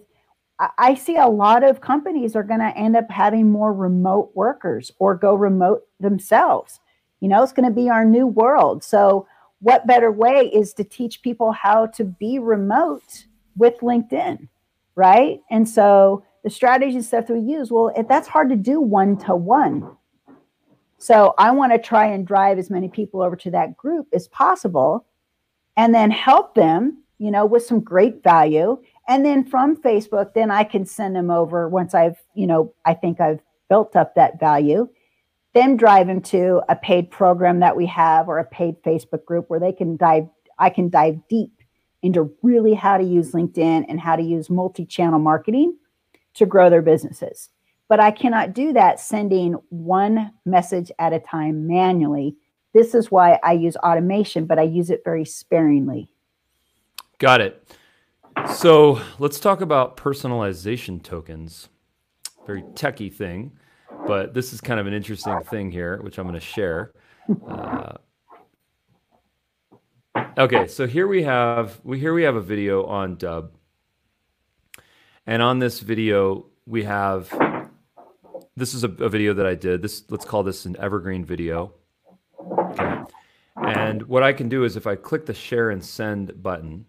I see a lot of companies are going to end up having more remote workers or go remote themselves. You know, it's going to be our new world. So, what better way is to teach people how to be remote with LinkedIn? right? And so the strategy stuff that we use, well, that's hard to do one to one. So I want to try and drive as many people over to that group as possible and then help them, you know, with some great value. And then from Facebook, then I can send them over once I've, you know, I think I've built up that value, then drive them to a paid program that we have or a paid Facebook group where they can dive, I can dive deep into really how to use LinkedIn and how to use multi channel marketing to grow their businesses. But I cannot do that sending one message at a time manually. This is why I use automation, but I use it very sparingly. Got it. So let's talk about personalization tokens. Very techie thing, but this is kind of an interesting thing here, which I'm going to share. Uh, okay, so here we have we here we have a video on Dubb, and on this video we have this is a, a video that I did. This let's call this an evergreen video. Okay. And what I can do is if I click the share and send button,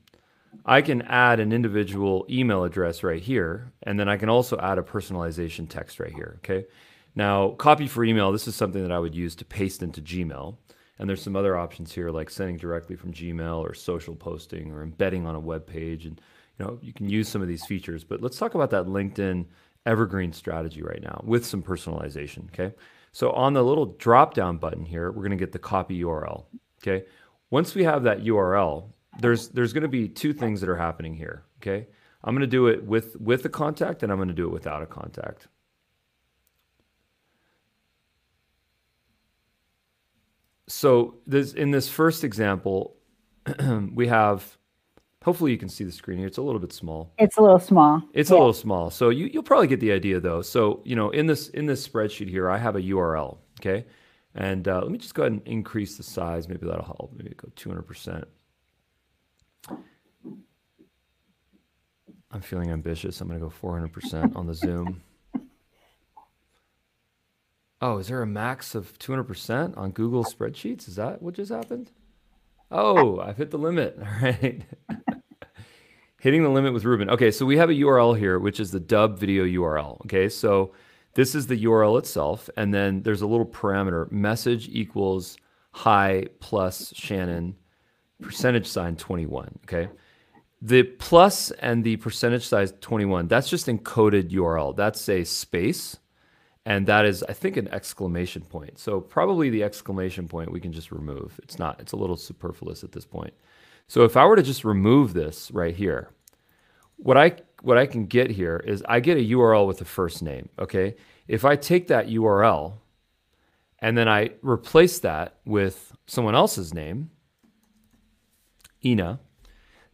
I can add an individual email address right here, and then I can also add a personalization text right here. Okay. Now, copy for email, this is something that I would use to paste into Gmail. And there's some other options here like sending directly from Gmail or social posting or embedding on a web page. And you know, you can use some of these features. But let's talk about that LinkedIn evergreen strategy right now with some personalization. Okay. So on the little drop down button here, we're going to get the copy URL. Okay. Once we have that URL, there's there's going to be two things that are happening here. Okay. I'm going to do it with with a contact and I'm going to do it without a contact. So this in this first example, we have Hopefully you can see the screen here. It's a little bit small. It's a little small. It's yeah. a little small. So you, you'll probably get the idea though. So, you know, in this in this spreadsheet here, I have a URL, okay? And uh, let me just go ahead and increase the size. Maybe that'll help. Maybe go 200%. I'm feeling ambitious. I'm going to go 400% on the Zoom. Oh, is there a max of 200% on Google spreadsheets? Is that what just happened? Oh, I've hit the limit. All right. Hitting the limit with Ruben. Okay, so we have a URL here, which is the dubb video URL. Okay, so this is the URL itself, and then there's a little parameter message equals high plus Shannon percentage sign 21. Okay, the plus and the percentage size 21, that's just encoded URL. That's a space, and that is, I think, an exclamation point. So probably the exclamation point we can just remove. It's not, it's a little superfluous at this point. So if I were to just remove this right here, what I what I can get here is I get a URL with a first name. Okay, if I take that URL and then I replace that with someone else's name, Ina,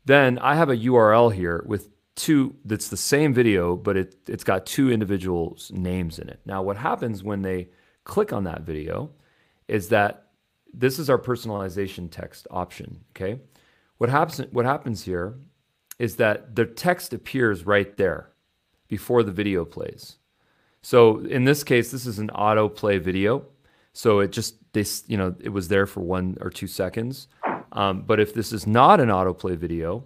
then I have a URL here with two that's the same video, but it, it's got two individuals' names in it. Now, what happens when they click on that video is that this is our personalization text option. Okay. What happens, what happens here is that the text appears right there before the video plays. So in this case, this is an autoplay video. So it just, this, you know, it was there for one or two seconds. Um, but if this is not an autoplay video,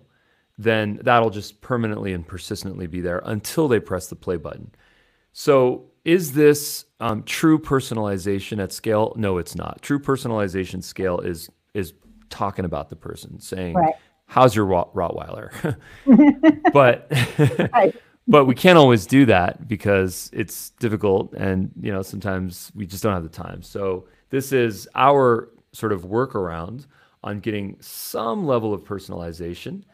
then that'll just permanently and persistently be there until they press the play button. So is this um, true personalization at scale? No, it's not. True personalization scale is is talking about the person, saying, right. "How's your Rottweiler?" but but we can't always do that because it's difficult, and you know sometimes we just don't have the time. So this is our sort of workaround on getting some level of personalization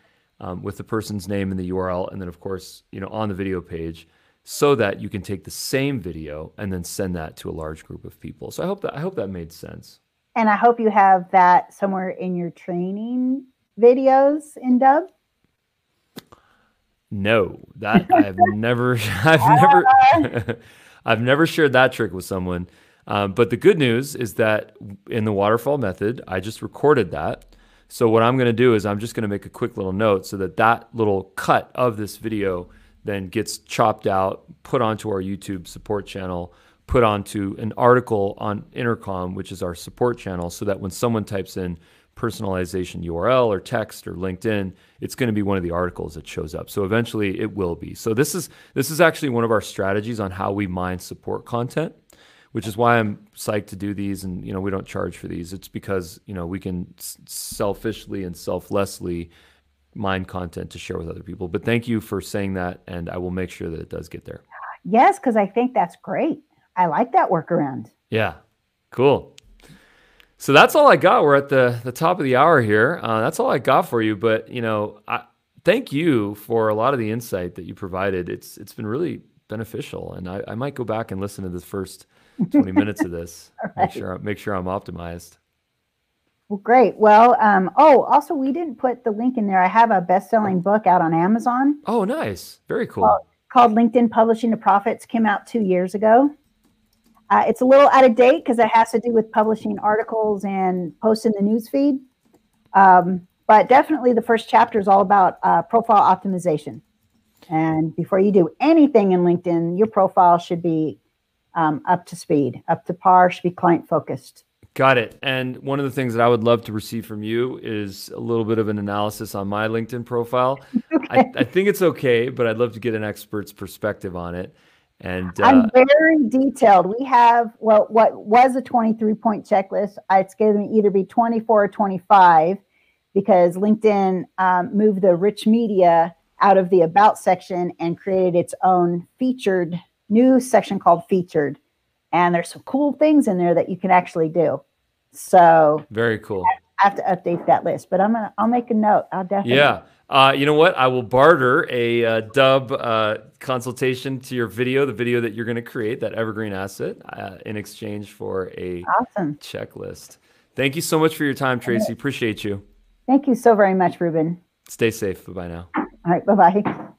um, with the person's name and the URL, and then of course you know on the video page so that you can take the same video and then send that to a large group of people. So I hope that I hope that made sense. And I hope you have that somewhere in your training videos in Dubb. No, that I've never, I've never, I've never shared that trick with someone. Um, but the good news is that in the waterfall method, I just recorded that. So what I'm going to do is I'm just going to make a quick little note so that that little cut of this video then gets chopped out, put onto our YouTube support channel put onto an article on Intercom, which is our support channel, so that when someone types in personalization URL or text or LinkedIn, it's going to be one of the articles that shows up. So eventually it will be. So this is this is actually one of our strategies on how we mine support content, which is why I'm psyched to do these and you know we don't charge for these. It's because, you know, we can selfishly and selflessly mine content to share with other people. But thank you for saying that and I will make sure that it does get there. Yes, cuz I think that's great. I like that workaround. Yeah, cool. So that's all I got. We're at the the top of the hour here. Uh, that's all I got for you. But you know, I, thank you for a lot of the insight that you provided. It's it's been really beneficial, and I, I might go back and listen to the first twenty minutes of this. Make sure make sure I'm optimized. Well, great. Well, um, oh, also, we didn't put the link in there. I have a best-selling book out on Amazon. Oh, nice. Very cool. Called, called LinkedIn Publishing to Profits. Came out two years ago. Uh, it's a little out of date because it has to do with publishing articles and posting the newsfeed. Um, but definitely, the first chapter is all about uh, profile optimization. And before you do anything in LinkedIn, your profile should be um, up to speed, up to par, should be client focused. Got it. And one of the things that I would love to receive from you is a little bit of an analysis on my LinkedIn profile. Okay. I, I, think it's okay, but I'd love to get an expert's perspective on it. And uh, I'm very detailed. We have well, what was a 23 point checklist. It's going to either be 24 or 25 because LinkedIn um, moved the rich media out of the about section and created its own featured new section called featured and there's some cool things in there that you can actually do. So very cool. I have to update that list, but I'm gonna I'll make a note. I'll definitely. Yeah. Uh, you know what? I will barter a uh, dubb uh, consultation to your video, the video that you're going to create, that evergreen asset, uh, in exchange for a awesome checklist. Thank you so much for your time, Tracy. Appreciate you. Thank you so very much, Ruben. Stay safe. Bye bye now. All right. Bye bye.